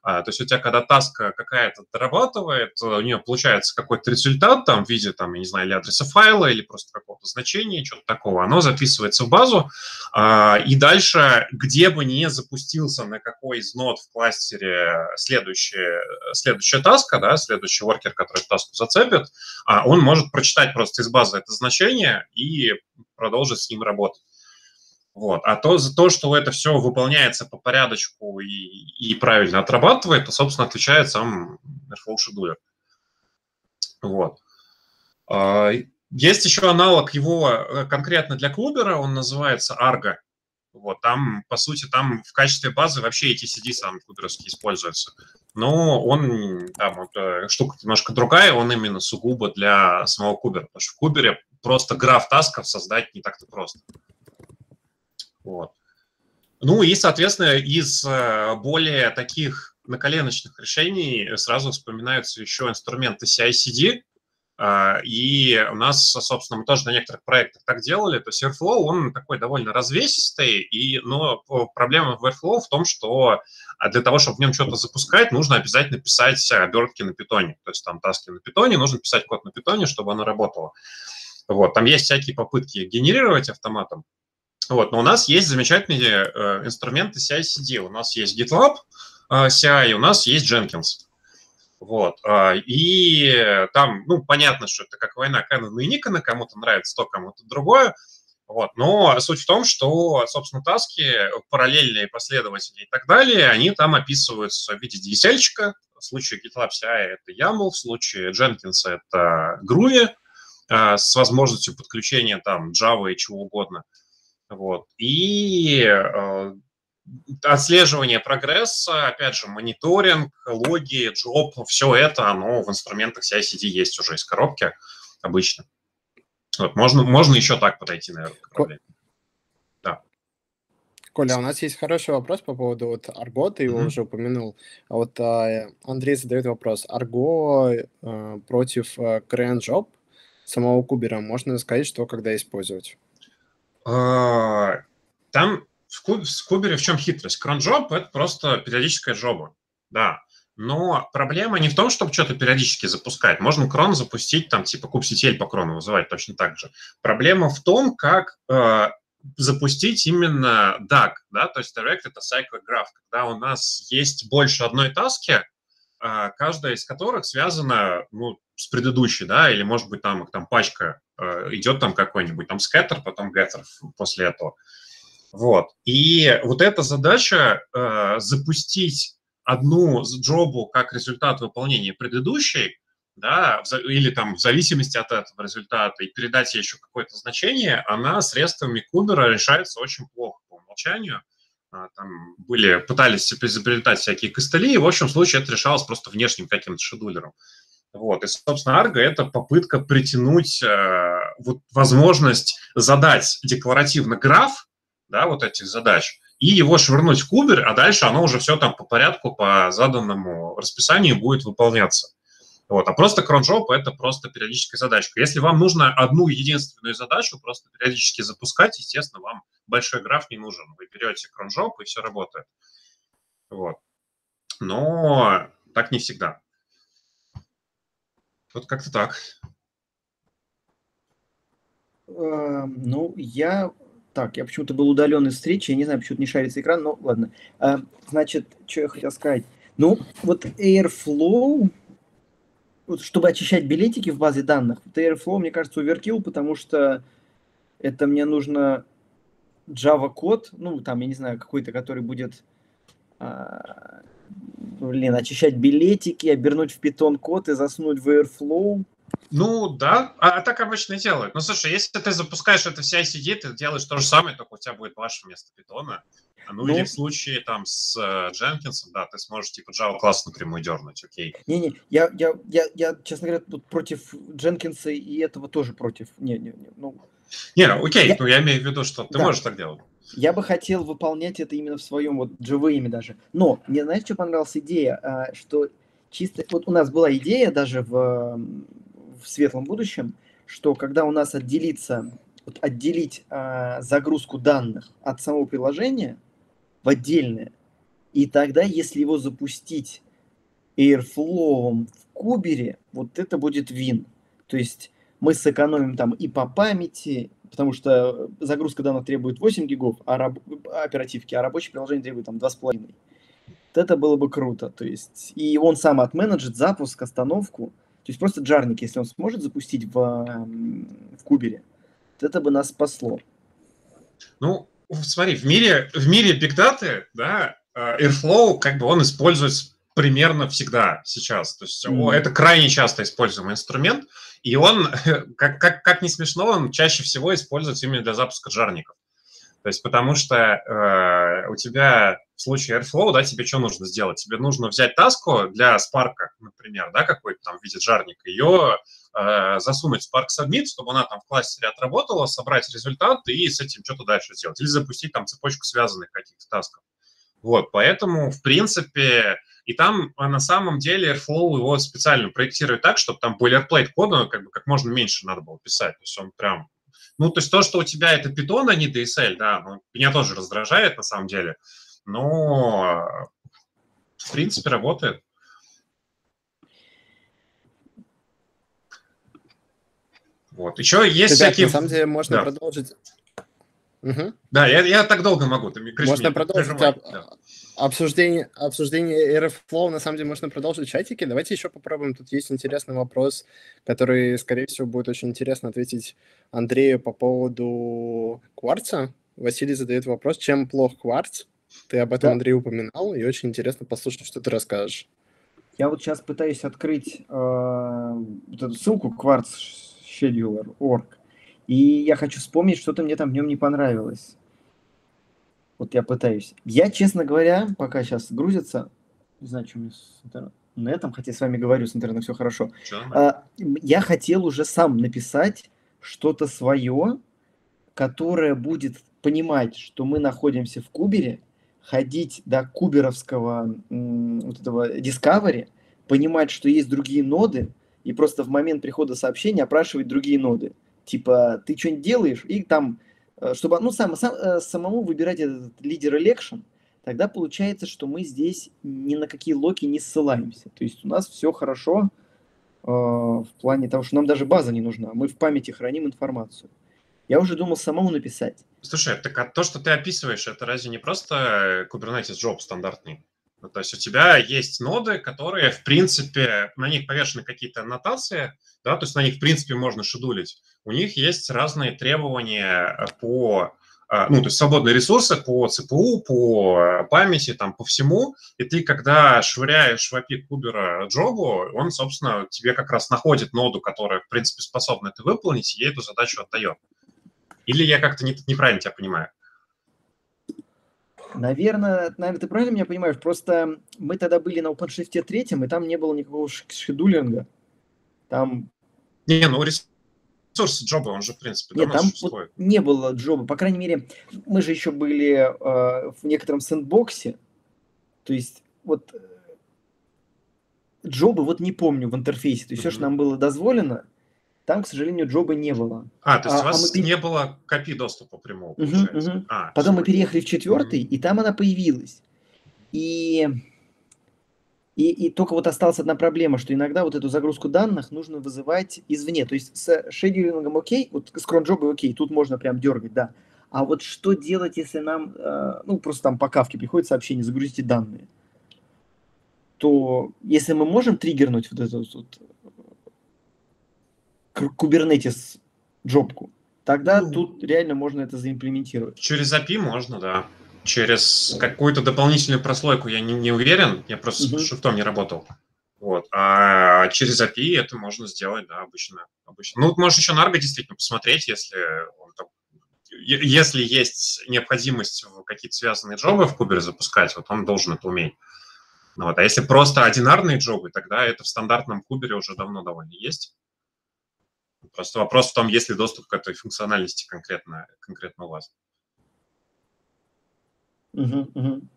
S2: А, то есть у тебя, когда таска какая-то дорабатывает, у нее получается какой-то результат там в виде, там, я не знаю, или адреса файла, или просто какого-то значения, что-то такого, оно записывается в базу, а, и дальше, где бы ни запустился на какой из нод в кластере следующая, следующая таска, да, следующий воркер, который таску зацепит, а, он может прочитать просто из базы это значение и продолжить с ним работать. Вот. А то за то, что это все выполняется по порядочку и, и правильно отрабатывает, то, собственно, отвечает сам Airflow Scheduler. Вот. А, есть еще аналог его э, конкретно для клубера, он называется Argo. Вот, там, по сути, там в качестве базы вообще эти CD сам куберовский используется. Но он, там, вот, э, штука немножко другая, он именно сугубо для самого кубера. Потому что в кубере просто граф тасков создать не так-то просто. Вот. Ну и, соответственно, из э, более таких наколеночных решений сразу вспоминаются еще инструменты CI-CD, а, и у нас, собственно, мы тоже на некоторых проектах так делали. То есть Airflow, он такой довольно развесистый, и, но проблема в Airflow в том, что а, для того, чтобы в нем что-то запускать, нужно обязательно писать обертки на питоне. То есть там таски на питоне, нужно писать код на питоне, чтобы оно работало. Вот, там есть всякие попытки генерировать автоматом, вот, но у нас есть замечательные э, инструменты CI-CD. У нас есть GitLab э, CI, у нас есть Jenkins. Вот. Э, и там, ну, понятно, что это как война Canon и Nikon, кому-то нравится то, кому-то другое. Вот. Но суть в том, что, собственно, таски, параллельные последователи и так далее, они там описываются в виде DSL-чика. В случае GitLab CI это YAML, в случае Jenkins это Groovy э, с возможностью подключения там Java и чего угодно. Вот. И э, отслеживание прогресса, опять же, мониторинг, логи, джоб, все это, оно в инструментах CI-CD есть уже из коробки обычно. Вот, можно, можно еще так подойти, наверное, к проблеме.
S1: Да. Коля, у нас есть хороший вопрос по поводу вот Argo, ты его mm-hmm. уже упомянул. А вот а, Андрей задает вопрос. Argo а, против а, CraneJob самого Кубера, можно сказать, что когда использовать?
S2: А, там в, куб, в Кубере в чем хитрость? Кронджоп – это просто периодическая жоба, да. Но проблема не в том, чтобы что-то периодически запускать. Можно крон запустить, там, типа kubectl по крону вызывать точно так же. Проблема в том, как э, запустить именно DAG, да, то есть Direct это Cyclic Graph, когда у нас есть больше одной таски, каждая из которых связана ну, с предыдущей, да, или, может быть, там, там пачка э, идет там какой-нибудь, там scatter, потом getter после этого. Вот. И вот эта задача э, запустить одну джобу как результат выполнения предыдущей, да, или там в зависимости от этого результата, и передать ей еще какое-то значение, она средствами Кубера решается очень плохо по умолчанию. А, там были, пытались изобретать всякие костыли, и в общем случае это решалось просто внешним каким-то шедулером. Вот. И, собственно, Argo – это попытка притянуть э, вот возможность задать декларативно граф, да, вот этих задач, и его швырнуть в кубер, а дальше оно уже все там по порядку, по заданному расписанию будет выполняться. Вот. А просто кронжоп – это просто периодическая задачка. Если вам нужно одну единственную задачу просто периодически запускать, естественно, вам большой граф не нужен. Вы берете кронжоп, и все работает. Вот. Но так не всегда. Вот как-то так.
S3: Эм, ну, я так, я почему-то был удален из встречи, я не знаю, почему-то не шарится экран, но ладно. А, значит, что я хотел сказать. Ну, вот Airflow, вот, чтобы очищать билетики в базе данных, вот Airflow, мне кажется, оверкил, потому что это мне нужно Java код, ну, там, я не знаю, какой-то, который будет, а, блин, очищать билетики, обернуть в Python код и засунуть в Airflow.
S2: Ну, да, а, а так обычно и делают. Ну, слушай, если ты запускаешь это в CI-CD, ты делаешь то же самое, только у тебя будет ваше место питона. Ну, ну, или в случае там с uh, Jenkins, да, ты сможешь типа Java класс напрямую дернуть, окей.
S3: Не-не, я, я, я, я, честно говоря, тут против Jenkins и этого тоже против. Не, не, не, ну...
S2: Не, ну, окей, я... ну я имею в виду, что ты да. можешь так делать.
S3: Я бы хотел выполнять это именно в своем вот JVM даже. Но мне, знаешь, что понравилась идея, а, что чисто... Вот у нас была идея даже в в светлом будущем, что когда у нас отделится, вот отделить э, загрузку данных от самого приложения в отдельное, и тогда, если его запустить Airflow в кубере, вот это будет вин. То есть мы сэкономим там и по памяти, потому что загрузка данных требует 8 гигов а раб... оперативки, а рабочее приложение требует там 2,5. Вот это было бы круто. То есть, и он сам отменеджит запуск, остановку, есть просто джарник, если он сможет запустить в, в кубере, то это бы нас спасло.
S2: Ну, смотри, в мире, в мире Big Data, да, э, Airflow, как бы он используется примерно всегда сейчас. То есть mm. это крайне часто используемый инструмент, и он, как, как, как не смешно, он чаще всего используется именно для запуска жарников. То есть потому что э, у тебя в случае Airflow, да, тебе что нужно сделать? Тебе нужно взять таску для Spark, например, да, какой-то там в виде жарника, ее э, засунуть в Spark Submit, чтобы она там в кластере отработала, собрать результат и с этим что-то дальше сделать. Или запустить там цепочку связанных каких-то тасков. Вот, поэтому, в принципе, и там а на самом деле Airflow его специально проектирует так, чтобы там boilerplate кода как бы как можно меньше надо было писать. То есть он прям ну, то есть то, что у тебя это Python, а не DSL, да, ну, меня тоже раздражает на самом деле, но в принципе работает. Вот. Еще есть Ребят, всякие...
S1: На самом деле можно да. продолжить Мгм.
S2: Да, я, я так долго могу. Ты мне,
S1: Можно продолжить об-
S2: да.
S1: Обсуждение, обсуждение Airflow. На самом деле можно продолжить в чатике. Давайте еще попробуем. Тут есть интересный вопрос, который, скорее всего, будет очень интересно ответить Андрею по поводу кварца. Василий задает вопрос, чем плох кварц? Ты об этом,
S3: Да.
S1: Андрей, упоминал, и очень интересно послушать, что ты расскажешь.
S3: Я вот сейчас пытаюсь открыть э, вот эту ссылку quartz.scheduler.org, и я хочу вспомнить, что-то мне там в нем не понравилось. Вот я пытаюсь. Я, честно говоря, пока сейчас грузится, не знаю, что у меня с интернетом, хотя с вами говорю, с интернетом все хорошо. А, я хотел уже сам написать что-то свое, которое будет понимать, что мы находимся в Кубере, ходить до куберовского вот этого Discovery, понимать, что есть другие ноды, и просто в момент прихода сообщения опрашивать другие ноды. Типа, ты что-нибудь делаешь, и там, чтобы ну, сам, сам- э, самому выбирать этот лидер election, тогда получается, что мы здесь ни на какие локи не ссылаемся. То есть у нас все хорошо э, в плане того, что нам даже база не нужна. Мы в памяти храним информацию. Я уже думал самому написать.
S2: Слушай, так а то, что ты описываешь, это разве не просто Kubernetes job стандартный? Ну, то есть у тебя есть ноды, которые, в принципе, на них повешены какие-то аннотации, да, то есть на них, в принципе, можно шедулить. У них есть разные требования по, а, ну, то есть свободные ресурсы по ЦПУ, по памяти, там, по всему, и ты, когда швыряешь в API кубера джобу, он, собственно, тебе как раз находит ноду, которая, в принципе, способна это выполнить, и ей эту задачу отдает. Или я как-то не- неправильно тебя понимаю?
S3: Наверное, наверное, ты правильно меня понимаешь. Просто мы тогда были на OpenShift третьем, и там не было никакого шедулинга. Там
S2: Не, ну ресурс джоба, он же, в принципе,
S3: Нет, там вот
S2: существует.
S3: не было джоба. По крайней мере, мы же еще были э, в некотором сэндбоксе. То есть вот э, джобы вот не помню в интерфейсе. То есть все, что нам было дозволено, там, к сожалению, джоба не было.
S2: А, то есть
S3: а-
S2: у
S3: а
S2: вас
S3: мы пере-
S2: не было копий доступа прямого, получается?
S3: мгм.
S2: А,
S3: Потом мы
S2: всё.
S3: переехали в четвертый, и там она появилась. И, и, и только вот осталась одна проблема, что иногда вот эту загрузку данных нужно вызывать извне. То есть с шедулингом окей, вот с кронджобой окей, тут можно прям дергать, да. А вот что делать, если нам, э, ну, просто там по кавке приходит сообщение, загрузите данные, то если мы можем триггернуть вот эту вот Kubernetes джобку, тогда
S2: Ну.
S3: тут реально можно это заимплементировать.
S2: Через API можно, да. Через какую-то дополнительную прослойку я не, не уверен, я просто
S3: Мгм.
S2: с шрифтом не работал. Вот. А через API это можно сделать, да, обычно. обычно. Ну, можешь еще на Argo действительно посмотреть, если он там- если есть необходимость в какие-то связанные джобы в Кубере запускать, вот он должен это уметь. Ну Вот. А если просто одинарные джобы, тогда это в стандартном Кубере уже давно довольно есть. Просто вопрос в том, есть ли доступ к этой функциональности конкретно, конкретно у вас.
S3: Мгм, мгм.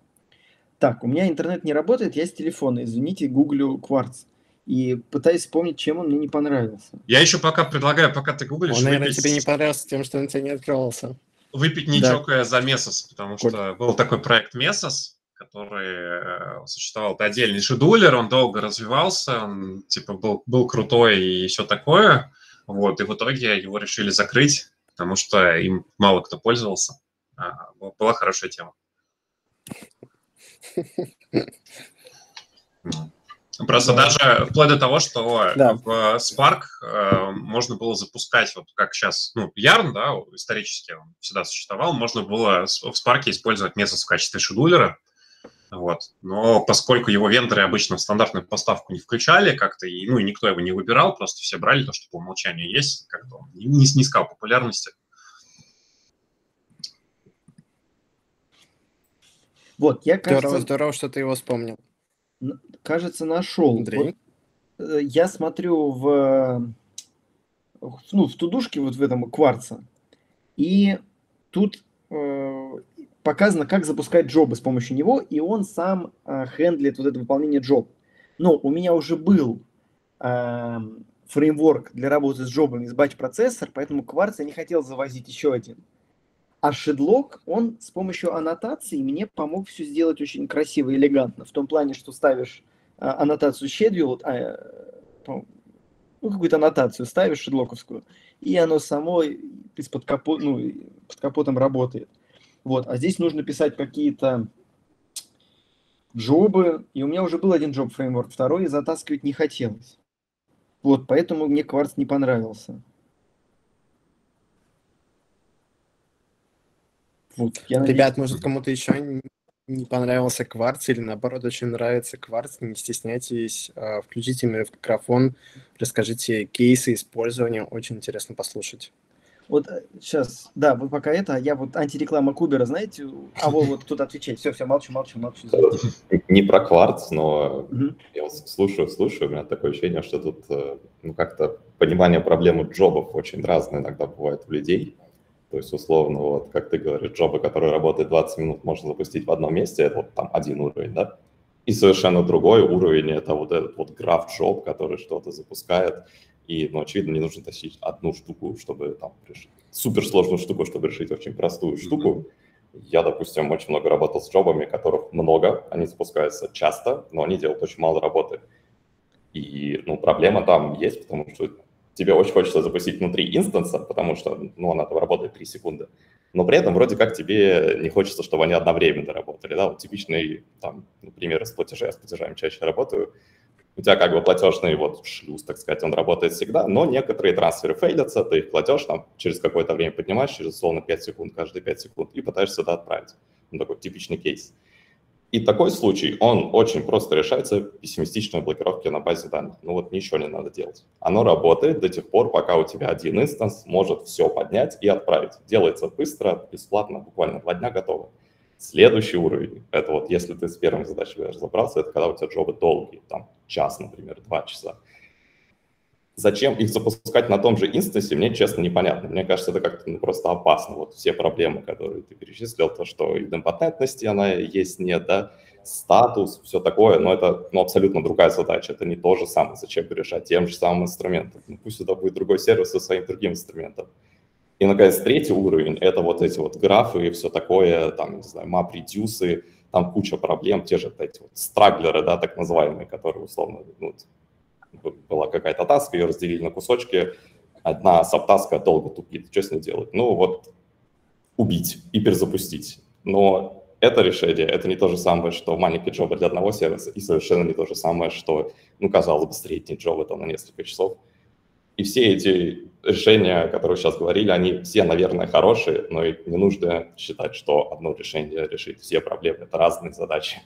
S3: Так, у меня интернет не работает, я с телефона, извините, гуглю кварц. И пытаюсь вспомнить, чем он мне не понравился.
S2: Я еще пока предлагаю, пока ты гуглишь,
S1: Он, наверное,
S2: выпить,
S1: тебе не понравился тем, что он тебе не открывался.
S2: выпить не
S3: Да.
S2: чокая за Месос, потому
S1: Коль.
S2: что был такой проект Месос, который э, существовал. Это отдельный шедулер, он долго развивался, он типа был, был крутой и все такое. Вот, и в итоге его решили закрыть, потому что им мало кто пользовался. А, была хорошая тема. Просто
S1: Да.
S2: даже вплоть до того, что
S1: Да.
S2: в Spark э, можно было запускать, вот как сейчас, ну, Yarn, да, исторически он всегда существовал, можно было в Spark использовать Mesos в качестве шедулера, вот. Но поскольку его вендоры обычно в стандартную поставку не включали как-то, и, ну, и никто его не выбирал, просто все брали то, что по умолчанию есть, как-то он не, снискал популярности.
S3: Вот, я,
S1: Здорово,
S3: кажется,
S1: здорово, что ты его вспомнил.
S3: кажется нашел.
S1: Андрей?
S3: Вот, э, я смотрю в, э, в- ну, в тудушке вот в этом кварца, и тут э, показано, как запускать джобы с помощью него, и он сам э, хендлит вот это выполнение джоб. Но у меня уже был эм, фреймворк для работы с джобами с батч-процессор, поэтому кварц я не хотел завозить еще один. А Shedlock, он с помощью аннотации мне помог все сделать очень красиво и элегантно. В том плане, что ставишь а, аннотацию scheduled, а, э, ну, какую-то аннотацию ставишь шедлоковскую, и оно само из-под капо, ну, под капотом работает. Вот, а здесь нужно писать какие-то джобы, и у меня уже был один джоб фреймворк, второй затаскивать не хотелось. Вот, поэтому мне кварц не понравился.
S1: Вот, я надеюсь... Ребят, может, кому-то еще не понравился кварц или наоборот очень нравится кварц, не стесняйтесь, а, включите микрофон, расскажите кейсы использования, очень интересно послушать.
S3: Вот сейчас, э, да, вы пока это, я вот антиреклама Кубера, знаете, а вы вот тут отвечать. Все, все, молчу, молчу, молчу.
S5: Не про кварц, но угу. я вот слушаю, слушаю, у меня такое ощущение, что тут э, ну, как-то понимание проблемы джобов очень разное иногда бывает у людей. То есть, условно, вот как ты говоришь, джобы, которые работают 20 минут, можно запустить в одном месте, это вот там один уровень, да? И совершенно другой уровень – это вот этот вот граф-джоб, который что-то запускает, и, ну, очевидно, не нужно тащить одну штуку, чтобы там решить суперсложную штуку, чтобы решить очень простую штуку. Я, допустим, очень много работал с джобами, которых много, они запускаются часто, но они делают очень мало работы. И, ну, проблема там есть, потому что тебе очень хочется запустить внутри инстанса, потому что, ну, она там работает 3 секунды. Но при этом вроде как тебе не хочется, чтобы они одновременно работали, да, вот типичный, там, например, из платежей, я с платежами чаще работаю, у тебя как бы платежный вот шлюз, так сказать, он работает всегда, но некоторые трансферы фейлятся, ты их платеж там через какое-то время поднимаешь, через условно 5 секунд, каждые 5 секунд, и пытаешься это отправить. Ну, такой типичный кейс. И такой случай, он очень просто решается пессимистичной блокировки на базе данных. Ну вот ничего не надо делать. Оно работает до тех пор, пока у тебя один инстанс может все поднять и отправить. Делается быстро, бесплатно, буквально два дня готово. Следующий уровень, это вот если ты с первой задачей разобрался, это когда у тебя джобы долгие, там час, например, два часа. Зачем их запускать на том же инстансе, мне, честно, непонятно. Мне кажется, это как-то ну, просто опасно. Вот все проблемы, которые ты перечислил, то, что идемпотентности она есть, нет, да, статус, все такое, но это ну, абсолютно другая задача. Это не то же самое, зачем решать тем же самым инструментом. Ну, пусть это будет другой сервис со своим другим инструментом. И, наконец, третий уровень – это вот эти вот графы и все такое, там, не знаю, map-редюсы, там куча проблем, те же эти вот страглеры, да, так называемые, которые условно, ну, была какая-то таска, ее разделили на кусочки, одна сабтаска долго тупит, что с ней делать? Ну, вот убить и перезапустить. Но это решение, это не то же самое, что маленький джоб для одного сервиса, и совершенно не то же самое, что, ну, казалось бы, средний джоб там на несколько часов. И все эти решения, которые сейчас говорили, они все, наверное, хорошие, но и не нужно считать, что одно решение решит все проблемы. Это разные задачи.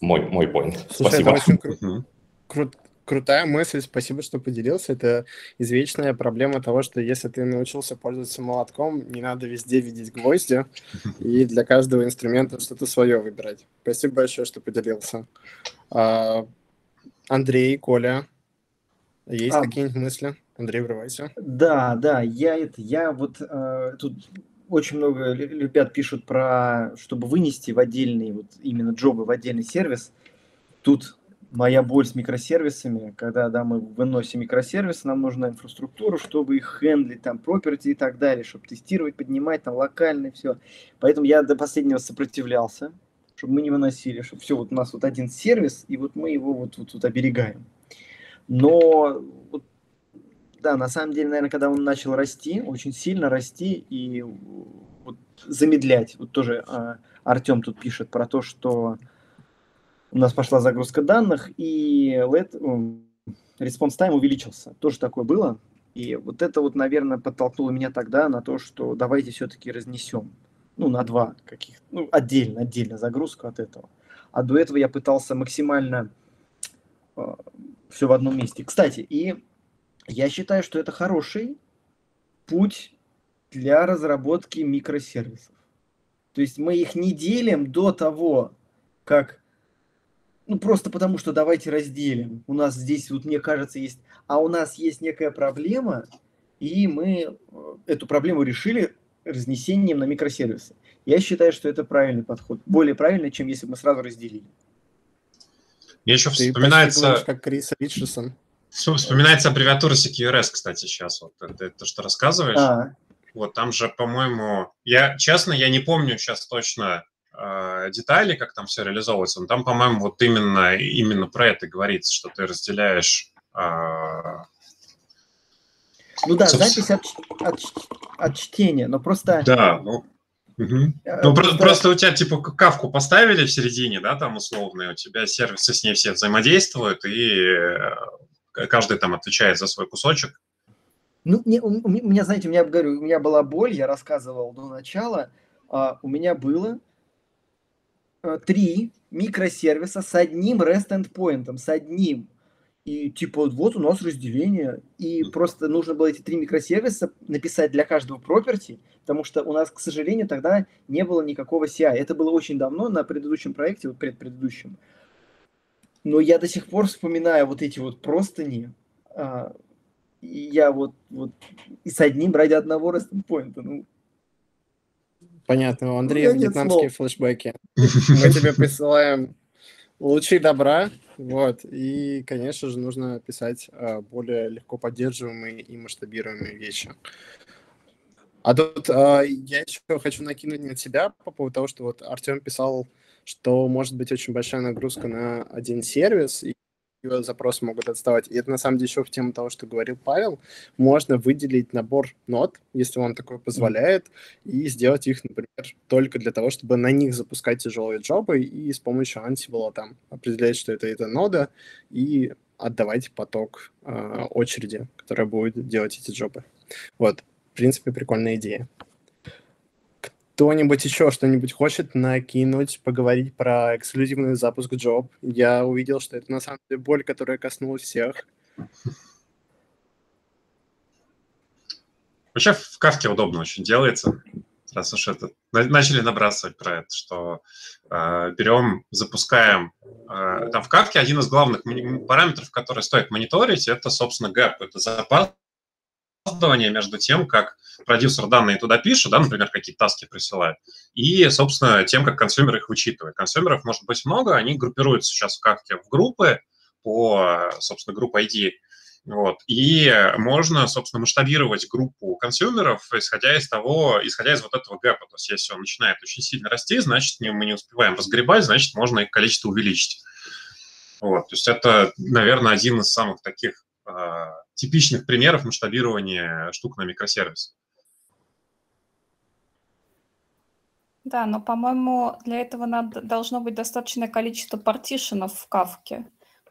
S5: Мой, мой point.
S1: Слушай, Спасибо. Это очень кру- кру- крутая мысль, спасибо, что поделился. Это извечная проблема того, что если ты научился пользоваться молотком, не надо везде видеть гвозди, и для каждого инструмента что-то свое выбирать. Спасибо большое, что поделился. А, Андрей, Коля, есть а, какие-нибудь мысли? Андрей, врывайся.
S3: Да, да, я это, я вот э, тут очень много ребят пишут про, чтобы вынести в отдельный, вот именно джобы в отдельный сервис. Тут моя боль с микросервисами, когда да, мы выносим микросервисы, нам нужна инфраструктура, чтобы их хендлить, там, property и так далее, чтобы тестировать, поднимать, там, локально все. Поэтому я до последнего сопротивлялся, чтобы мы не выносили, чтобы все, вот у нас вот один сервис, и вот мы его вот, вот, вот оберегаем. Но да, на самом деле, наверное, когда он начал расти, очень сильно расти и вот, замедлять, вот тоже а, Артем тут пишет про то, что у нас пошла загрузка данных, и response time увеличился. Тоже такое было. И вот это вот, наверное, подтолкнуло меня тогда на то, что давайте все-таки разнесем. Ну, на два каких ну, отдельно, отдельно загрузку от этого. А до этого я пытался максимально а, все в одном месте. Кстати, и я считаю, что это хороший путь для разработки микросервисов. То есть мы их не делим до того, как ну просто потому что давайте разделим. У нас здесь вот мне кажется есть, а у нас есть некая проблема, и мы э, эту проблему решили разнесением на микросервисы. Я считаю, что это правильный подход, более правильный, чем если бы мы сразу разделили.
S2: Мне еще Ты вспоминается...
S1: как Крис Ричардсон.
S2: Вспоминается аббревиатура CQRS, кстати, сейчас. Вот это, это что рассказываешь. А. Вот там же, по-моему, я честно, я не помню сейчас точно э, детали, как там все реализовывается. Но там, по-моему, вот именно именно про это говорится, что ты разделяешь. Э...
S3: Ну да, запись от, от, от чтения, но просто...
S2: Да, ну, Угу. Ну, просто, просто у тебя, типа, кавку поставили в середине, да, там условно, у тебя сервисы с ней все взаимодействуют, и э, каждый там отвечает за свой кусочек.
S3: Ну, не, у, у меня, знаете, у меня, говорю, у меня была боль, я рассказывал до начала, а, у меня было а, три микросервиса с одним REST endpoint, с одним. И типа вот у нас разделение, и просто нужно было эти три микросервиса написать для каждого property, потому что у нас, к сожалению, тогда не было никакого CI. Это было очень давно на предыдущем проекте, вот предпредыдущем. Но я до сих пор вспоминаю вот эти вот простыни, а, и я вот, вот и с одним ради одного рестпоинта, ну,
S1: Понятно, у Андрея ну, вьетнамские флешбеки. Мы тебе присылаем лучи добра, вот, и, конечно же, нужно писать э, более легко поддерживаемые и масштабируемые вещи. А тут э, я еще хочу накинуть на себя по поводу того, что вот Артем писал, что может быть очень большая нагрузка на один сервис, и запросы могут отставать. И это на самом деле еще в тему того, что говорил Павел. Можно выделить набор нот, если он такой позволяет, и сделать их, например, только для того, чтобы на них запускать тяжелые джобы и с помощью Ansible там определять, что это эта нода, и отдавать поток э, очереди, которая будет делать эти джобы. Вот, в принципе, прикольная идея кто-нибудь еще что-нибудь хочет накинуть, поговорить про эксклюзивный запуск Job? Я увидел, что это на самом деле боль, которая коснулась всех.
S2: Вообще в Кафке удобно очень делается. Раз уж это начали набрасывать про это, что э, берем, запускаем. Э, там в Кафке один из главных параметров, который стоит мониторить, это, собственно, gap. Это запас опаздывание между тем, как продюсер данные туда пишет, да, например, какие task и присылает, и, собственно, тем, как consumer их вычитывает. Consumer ов может быть много, они группируются сейчас в Kafka в группы по, собственно, group ID, вот. И можно, собственно, масштабировать группу консюмеров, исходя из того, исходя из вот этого гэпа. То есть если он начинает очень сильно расти, значит, мы не успеваем разгребать, значит, можно их количество увеличить. Вот. То есть это, наверное, один из самых таких а, типичных примеров масштабирования штук на микросервис.
S4: Да, но, по-моему, для этого надо, должно быть достаточное количество партишенов в кавке.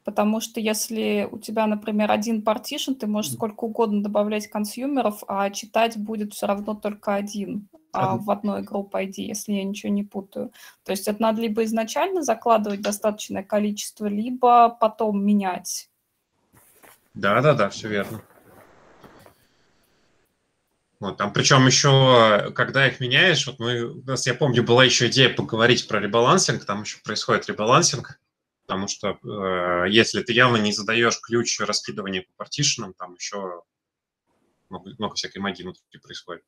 S4: Потому что если у тебя, например, один партишн, ты можешь сколько угодно добавлять консюмеров, а читать будет все равно только один а, в одной группе ID, если я ничего не путаю. То есть это надо либо изначально закладывать достаточное количество, либо потом менять.
S2: Да, да, да, все верно. Вот, там, причем еще, когда их меняешь, вот мы, у нас, я помню, была еще идея поговорить про ребалансинг, там еще происходит ребалансинг, потому что э, если ты явно не задаешь ключ раскидывания по партишенам, там еще много, много всякой магии внутри происходит.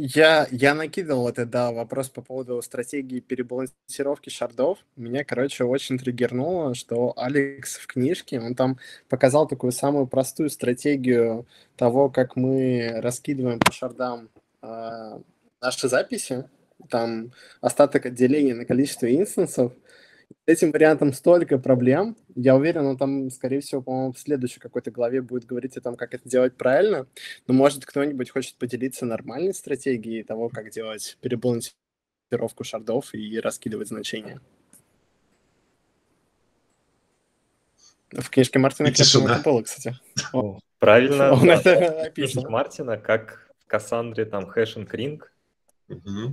S1: Я, я накидывал это, да, вопрос по поводу стратегии перебалансировки шардов. Меня, короче, очень триггернуло, что Алекс в книжке, он там показал такую самую простую стратегию того, как мы раскидываем по шардам э, наши записи, там остаток отделения на количество инстансов, этим вариантом столько проблем. Я уверен, он там, скорее всего, по-моему, в следующей какой-то главе будет говорить о том, как это делать правильно. Но, может, кто-нибудь хочет поделиться нормальной стратегией того, как делать перебалансировку шардов и раскидывать значения. В книжке Мартина Клепмана это было, кстати.
S6: О, правильно. Он это описал. Мартина, как в Кассандре там hashing ring,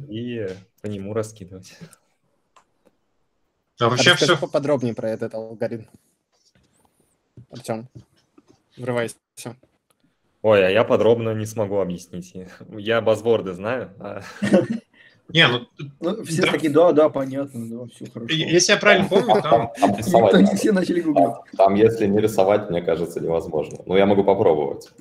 S6: и по нему раскидывать.
S1: А вообще все... поподробнее про этот алгоритм. Артем, врывайся.
S6: Ой, а я подробно не смогу объяснить. Я buzzword ы знаю. А...
S2: Не, ну...
S3: ну все да. такие, да, да, понятно, да, все хорошо.
S2: Если я правильно помню, там... там
S5: рисовать, все начали гуглить. Там, если не рисовать, мне кажется, невозможно. Но я могу попробовать.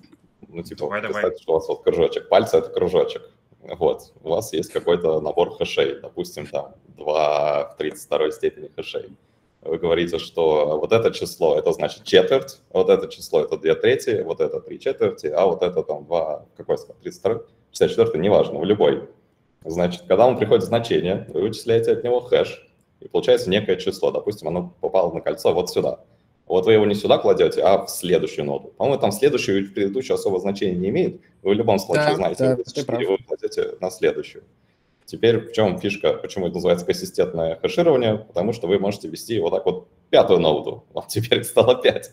S5: Ну, типа, давай, представьте, давай. что у вас вот кружочек. Пальцы — это кружочек. Вот, у вас есть какой-то набор хэшей, допустим, там 2 в 32 степени хэшей. Вы говорите, что вот это число, это значит четверть, вот это число, это 2 трети, вот это 3 четверти, а вот это там 2, какой сказал, 32, 64, неважно, в любой. Значит, когда вам приходит значение, вы вычисляете от него хэш, и получается некое число. Допустим, оно попало на кольцо вот сюда. Вот вы его не сюда кладете, а в следующую ноду. По-моему, там следующую и предыдущую особого значения не имеет. Вы в любом случае да, знаете, да, вы 4 вы кладете на следующую. Теперь в чем фишка, почему это называется консистентное хеширование? Потому что вы можете ввести вот так вот пятую ноду. Вот теперь стало 5.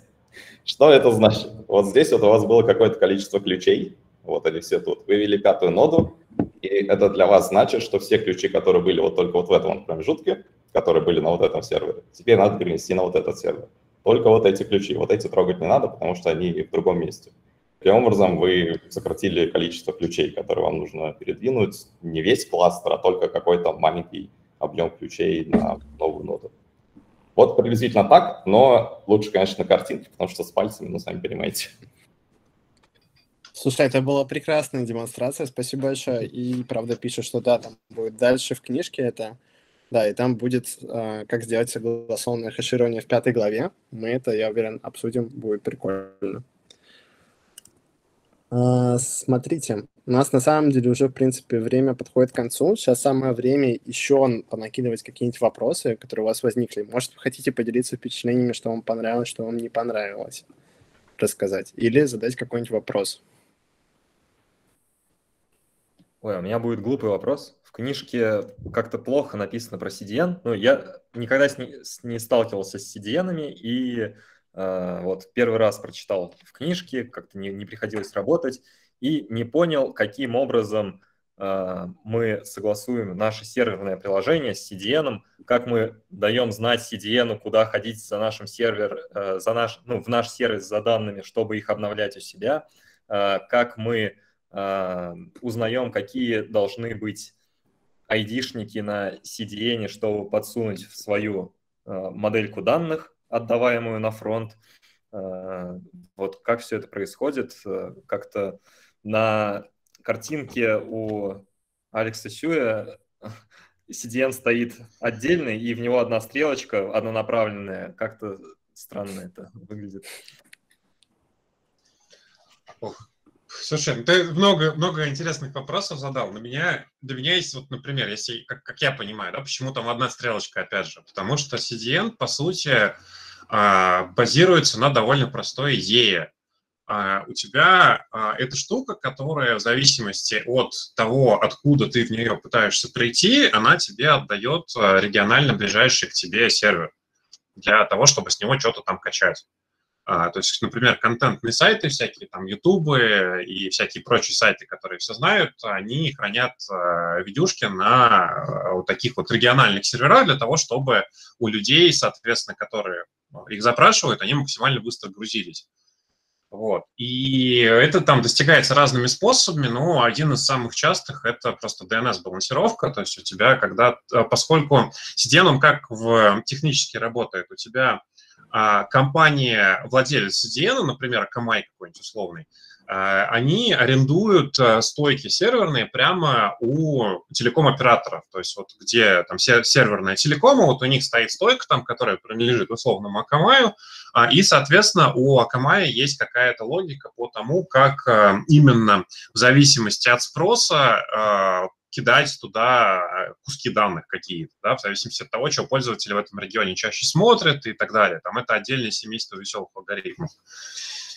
S5: Что это значит? Вот здесь вот у вас было какое-то количество ключей, вот они все тут. Вы ввели пятую ноду, и это для вас значит, что все ключи, которые были вот только вот в этом промежутке, которые были на вот этом сервере, теперь надо перенести на вот этот сервер. Только вот эти ключи, вот эти трогать не надо, потому что они в другом месте. Таким образом, вы сократили количество ключей, которые вам нужно передвинуть. Не весь кластер, а только какой-то маленький объем ключей на новую ноду. Вот приблизительно так, но лучше, конечно, на потому что с пальцами, ну, сами понимаете.
S1: Слушай, это была прекрасная демонстрация, спасибо большое. И правда пишет, что да, там будет дальше в книжке это. Да, и там будет, э, как сделать согласованное хеширование в пятой главе. Мы это, я уверен, обсудим, будет прикольно. Э, смотрите, у нас на самом деле уже, в принципе, время подходит к концу. Сейчас самое время еще понакидывать какие-нибудь вопросы, которые у вас возникли. Может, вы хотите поделиться впечатлениями, что вам понравилось, что вам не понравилось, рассказать. Или задать какой-нибудь вопрос.
S6: Ой, у меня будет глупый вопрос. В книжке как-то плохо написано про CDN. Ну, я никогда с не, не сталкивался с CDN, и э, вот первый раз прочитал в книжке, как-то не, не приходилось работать, и не понял, каким образом э, мы согласуем наше серверное приложение с CDN, как мы даем знать CDN, куда ходить за нашим сервер, э, за наш, ну, в наш сервис за данными, чтобы их обновлять у себя, э, как мы узнаем, какие должны быть айдишники на CDN, чтобы подсунуть в свою а, модельку данных, отдаваемую на фронт. А, вот как все это происходит, как-то на картинке у Алекса Сюя CDN стоит отдельный, и в него одна стрелочка однонаправленная. Как-то странно это выглядит.
S2: Ох, Слушай, ну ты много, много интересных вопросов задал. На меня, для меня есть, вот, например, если, как, как я понимаю, да, почему там одна стрелочка, опять же, потому что CDN, по сути, а, базируется на довольно простой идее. А, у тебя а, эта штука, которая в зависимости от того, откуда ты в нее пытаешься прийти, она тебе отдает регионально ближайший к тебе сервер для того, чтобы с него что-то там качать. А, то есть, например, контентные сайты всякие, там, ютубы и всякие прочие сайты, которые все знают, они хранят а, видюшки на а, вот таких вот региональных серверах для того, чтобы у людей, соответственно, которые их запрашивают, они максимально быстро грузились. Вот. И это там достигается разными способами, но один из самых частых – это просто DNS-балансировка. То есть у тебя, когда, поскольку CDN, он как в, технически работает, у тебя компания, владелец CDN, например, Камай какой-нибудь условный, а, они арендуют а, стойки серверные прямо у телеком-операторов. То есть вот где там серверная телекома, вот у них стоит стойка там, которая принадлежит условному Акамаю, и, соответственно, у Акамая есть какая-то логика по тому, как именно в зависимости от спроса кидать туда э, куски данных какие-то, да, в зависимости от того, что пользователи в этом регионе чаще смотрят и так далее. Там это отдельное семейство веселых алгоритмов.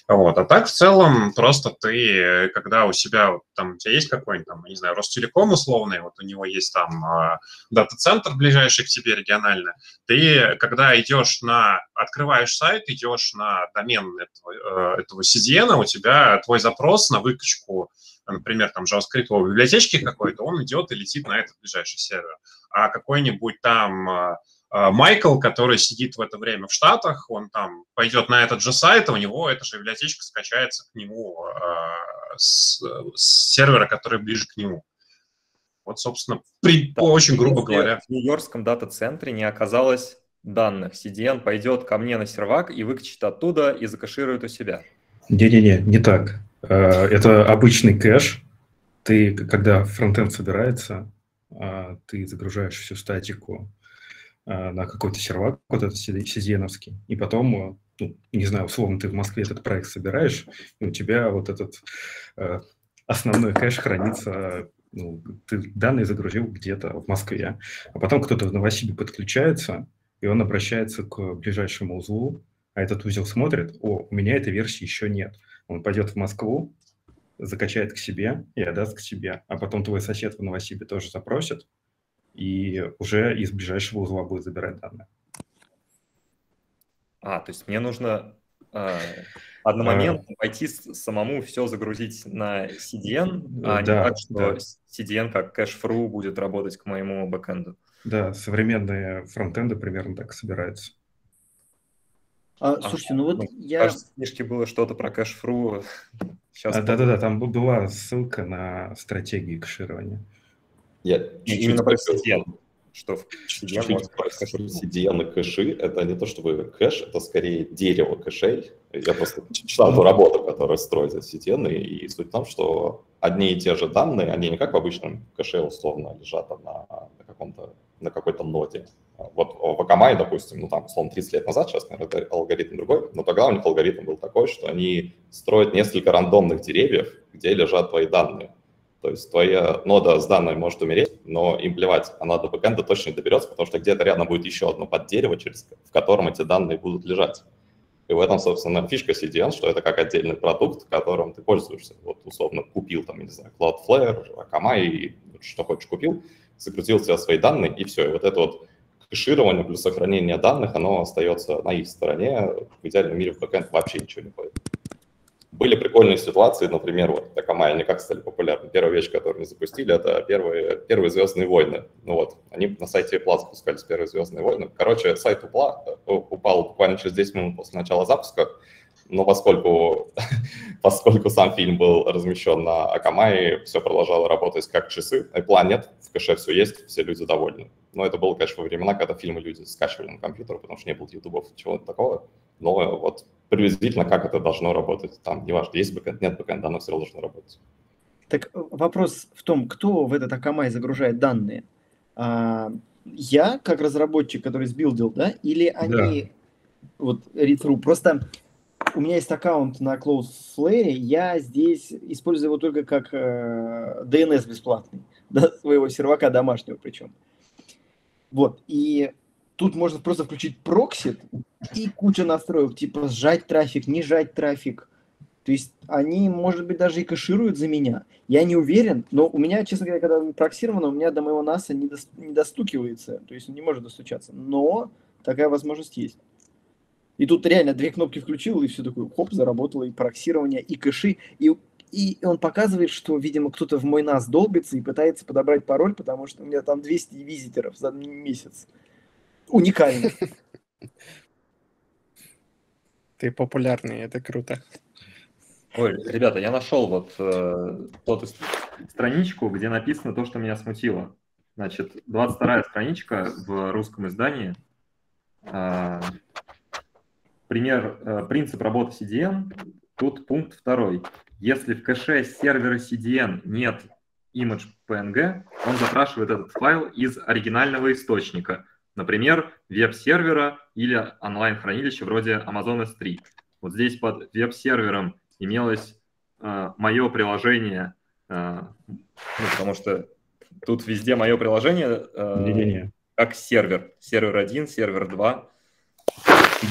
S2: Вот. А так в целом просто ты, когда у себя, там, у тебя есть какой-нибудь, там, не знаю, Ростелеком условный, вот у него есть там э, дата-центр ближайший к тебе регионально, ты, когда идешь на, открываешь сайт, идешь на домен этого, э, этого CDN, у тебя твой запрос на выкачку например, там JavaScript библиотечки какой-то, он идет и летит на этот ближайший сервер. А какой-нибудь там а, а, Майкл, который сидит в это время в Штатах, он там пойдет на этот же сайт, а у него эта же библиотечка скачается к нему э, с, с сервера, который ближе к нему. Вот, собственно, при, да, очень грубо говоря.
S6: В Нью-Йоркском дата-центре не оказалось данных. CDN пойдет ко мне на сервак и выкачит оттуда и закаширует у себя.
S7: Не-не-не, не так. Э, это обычный кэш. Ты, когда фронтенд собирается, э, ты загружаешь всю статику э, на какой-то сервак, вот этот cdn и потом, ну, не знаю, условно, ты в Москве этот проект собираешь, и у тебя вот этот основной кэш хранится, ну, ты данные загрузил где-то в Москве, а потом кто-то в Новосибе подключается, и он обращается к ближайшему узлу, а этот узел смотрит, о, у меня этой версии еще нет. Он пойдет в Москву, закачает к себе и отдаст к себе. А потом твой сосед в Новосибе тоже запросит, и уже из ближайшего узла будет забирать данные.
S6: А, то есть мне нужно э, одномоментно э, пойти самому все загрузить на CDN, а да, не так, что да. CDN как кэш-фру будет работать к моему бэкэнду.
S7: Да, современные фронтенды примерно так собираются.
S3: А, слушайте, ну вот ну, я...
S6: Кажется, в книжке было что-то про кэш-фру.
S7: А, да-да-да, там была ссылка на стратегии кэширования.
S5: Я именно про CDN что в CDN и кэши — это не то чтобы кэш, это скорее дерево кэшей. Я просто читал ту работу, которая строится CDN, и, и суть в том, что одни и те же данные, они не как в обычном кэше условно лежат на, на каком-то на какой-то ноде. Вот в Akamai, допустим, ну там, условно, 30 лет назад, сейчас, наверное, алгоритм другой, но тогда у них алгоритм был такой, что они строят несколько рандомных деревьев, где лежат твои данные. То есть твоя нода с данными может умереть, но им плевать, она до бэкэнда точно доберется, потому что где-то рядом будет еще одно поддерево, через, в котором эти данные будут лежать. И в этом, собственно, фишка CDN, что это как отдельный продукт, которым ты пользуешься. Вот, условно, купил там, не знаю, Cloudflare, Akamai, что хочешь купил, загрузил себе свои данные, и все. И вот это вот кэширование плюс сохранение данных, оно остается на их стороне. В идеальном мире в бэкэнд вообще ничего не ходит. Были прикольные ситуации, например, вот Такамай, они как стали популярны. Первая вещь, которую они запустили, это первые, первые «Звездные войны». Ну вот, они на сайте Apple запускались первые «Звездные войны». Короче, сайт упал, упал буквально через 10 минут после начала запуска, но поскольку, поскольку сам фильм был размещен на Акамае, все продолжало работать как часы. Apple нет, в кэше все есть, все люди довольны. Но это было, конечно, во времена, когда фильмы люди скачивали на компьютер, потому что не было ютубов, чего-то такого. Но вот приблизительно как это должно работать. Там, неважно, есть бэкэнд, нет бэкэнда, оно все равно должно работать.
S3: Так э, вопрос в том, кто в этот Akamai загружает данные? А, я, как разработчик, который сбилдил, да, или они, да. вот, read просто у меня есть аккаунт на Cloudflare, я здесь использую его только как э, DNS бесплатный, да, своего сервака домашнего причем. Вот, и Тут можно просто включить прокси и куча настроек, типа сжать трафик, не сжать трафик. То есть они, может быть, даже и кэшируют за меня. Я не уверен, но у меня, честно говоря, когда проксировано, у меня до моего НАСа не, до, не достукивается, то есть он не может достучаться. Но такая возможность есть. И тут реально две кнопки включил, и все такое, хоп, заработало и проксирование, и кэши, и, и он показывает, что, видимо, кто-то в мой NAS долбится и пытается подобрать пароль, потому что у меня там 200 визитеров за месяц уникальный.
S1: Ты популярный, это круто.
S6: Ой, ребята, я нашел вот э, эту страничку, где написано то, что меня смутило. Значит, 22-я страничка в русском издании. Э, пример, э, принцип работы CDN. Тут пункт второй. Если в кэше сервера CDN нет image PNG, он запрашивает этот файл из оригинального источника – Например, веб-сервера или онлайн-хранилища вроде Amazon S3. Вот здесь под веб-сервером имелось э, мое приложение, э, ну, потому что тут везде мое приложение э, как сервер. Сервер 1, сервер 2.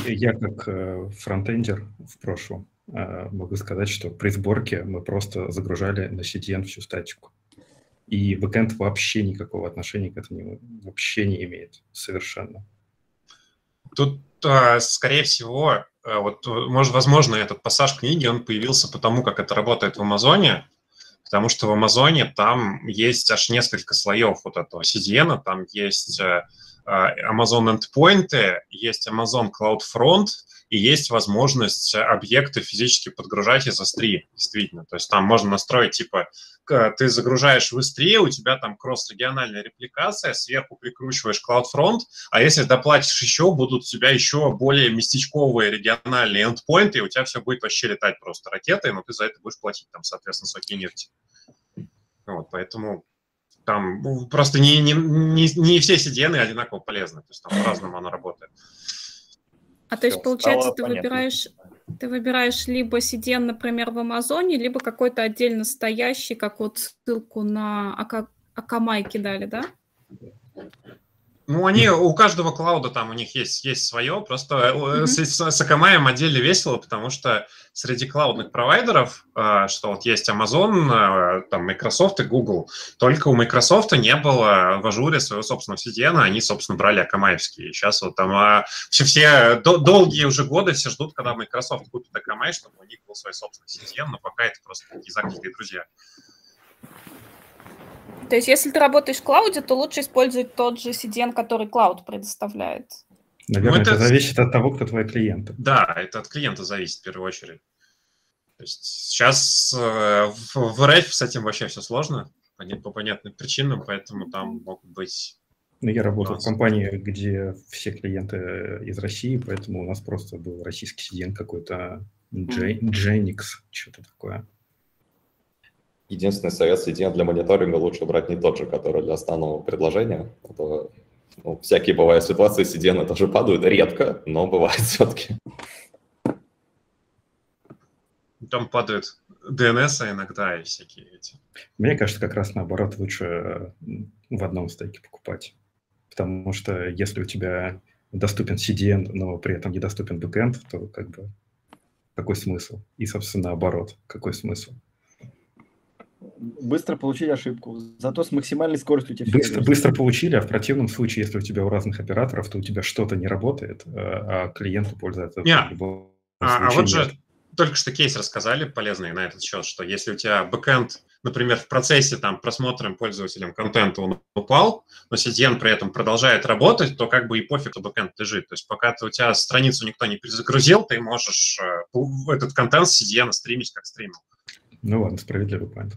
S7: Я как э, фронтендер в прошлом э, могу сказать, что при сборке мы просто загружали на CDN всю статику. И бэкэнд вообще никакого отношения к этому вообще не имеет совершенно.
S2: Тут, а, скорее всего, вот, может, возможно, этот пассаж книги, он появился потому, как это работает в Амазоне, потому что в Амазоне там есть аж несколько слоев вот этого CDN, там есть э, Amazon Endpoint, есть Amazon CloudFront, и есть возможность объекты физически подгружать из S3, действительно. То есть там можно настроить, типа, ты загружаешь в S3, у тебя там кросс-региональная репликация, сверху прикручиваешь CloudFront, а если доплатишь еще, будут у тебя еще более местечковые региональные эндпоинты, и у тебя все будет вообще летать просто ракетой, но ты за это будешь платить там, соответственно, нефти. Вот, поэтому там ну, просто не, не, не, не все CDN одинаково полезны, то есть там по-разному оно работает.
S4: А то есть, получается, ты понятно. выбираешь, ты выбираешь либо CDN, например, в Амазоне, либо какой-то отдельно стоящий, как вот ссылку на Ака... Акамай кидали, да?
S2: Ну, они, у каждого клауда там у них есть, есть свое, просто mm-hmm. с, с, отдельно весело, потому что среди клаудных провайдеров, э, что вот есть Amazon, э, там Microsoft и Google, только у Microsoft не было в ажуре своего собственного CDN, они, собственно, брали Akamaiевские. Сейчас вот там а, все, все до, долгие уже годы все ждут, когда Microsoft купит Akamai, чтобы у них был свой собственный CDN, но пока это просто такие закрытые друзья.
S4: То есть, если ты работаешь в клауде, то лучше использовать тот же CDN, который клауд предоставляет.
S7: Наверное, ну, это... это зависит от того, кто твой клиент.
S2: Да, это от клиента зависит в первую очередь. То есть сейчас э, в, RF с этим вообще все сложно по понятным причинам, поэтому там могут быть...
S7: Ну, я работаю в компании, где все клиенты из России, поэтому у нас просто был российский CDN какой-то, Genix, что-то такое.
S5: Единственный совет CDN для мониторинга лучше брать не тот же, который для основного предложения. А то, ну, всякие бывают ситуации, CDN тоже падают редко, но бывает все-таки.
S2: Там падают DNS иногда и всякие эти.
S7: Мне кажется, как раз наоборот лучше в одном стейке покупать. Потому что если у тебя доступен CDN, но при этом недоступен бэкэнд, то как бы какой смысл? И, собственно, наоборот, какой смысл?
S3: Быстро получили ошибку, зато с максимальной скоростью
S7: тебе быстро, быстро получили, а в противном случае, если у тебя у разных операторов, то у тебя что-то не работает, а, а клиенту пользуется
S2: yeah. а, а вот же только что кейс рассказали полезный на этот счет, что если у тебя бэкэнд, например, в процессе там просмотром пользователям контента он упал, но CDN при этом продолжает работать, то как бы и пофиг, что бэкэнд лежит. То есть пока ты, у тебя страницу никто не перезагрузил, ты можешь э, этот контент с CDN стримить как стримил.
S7: Ну ладно, справедливый point.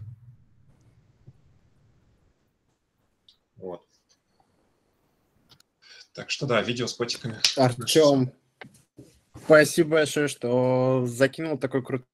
S2: Вот. Так что да, видео с котиками.
S1: Артем, спасибо большое, что закинул такой крутой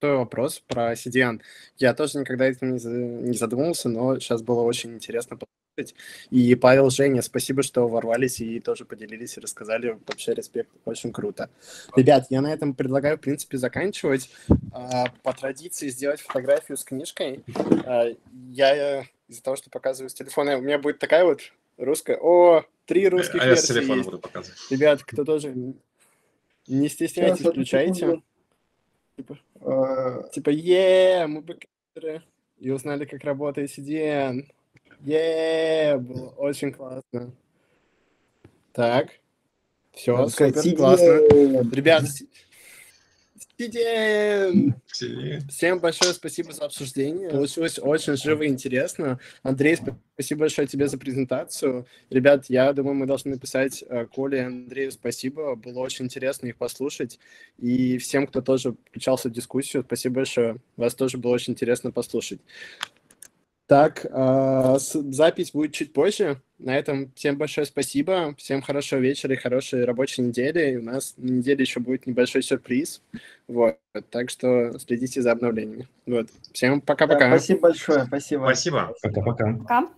S1: вопрос про CDN. Я тоже никогда этим не задумывался, но сейчас было очень интересно послушать. И Павел, Женя, спасибо, что ворвались и тоже поделились и рассказали. Вообще респект, очень круто. Ребят, я на этом предлагаю, в принципе, заканчивать. А, по традиции сделать фотографию с книжкой. А, я из-за того, что показываю с телефона, у меня будет такая вот русская... О, три русских а версии я с телефона есть. буду показывать. Ребят, кто тоже... Не стесняйтесь, включайте. Типа, э, типа, е, мы бэкэндеры. И узнали, как работает CDN. Е, было очень классно. Так. Все, супер, классно. Ребят, Сидим! Всем большое спасибо за обсуждение. Получилось очень живо и интересно. Андрей, спасибо большое тебе за презентацию. Ребят, я думаю, мы должны написать э, Коле и Андрею спасибо. Было очень интересно их послушать. И всем, кто тоже включался в дискуссию, спасибо большое. Вас тоже было очень интересно послушать. Так, э, запись будет чуть позже. На этом всем большое спасибо. Всем хорошего вечера и хорошей рабочей недели. И у нас на неделе еще будет небольшой сюрприз. Вот. Так что следите за обновлениями. Вот. Всем пока-пока.
S3: Да, спасибо большое. Спасибо.
S2: Спасибо.
S7: Пока-пока. Пока.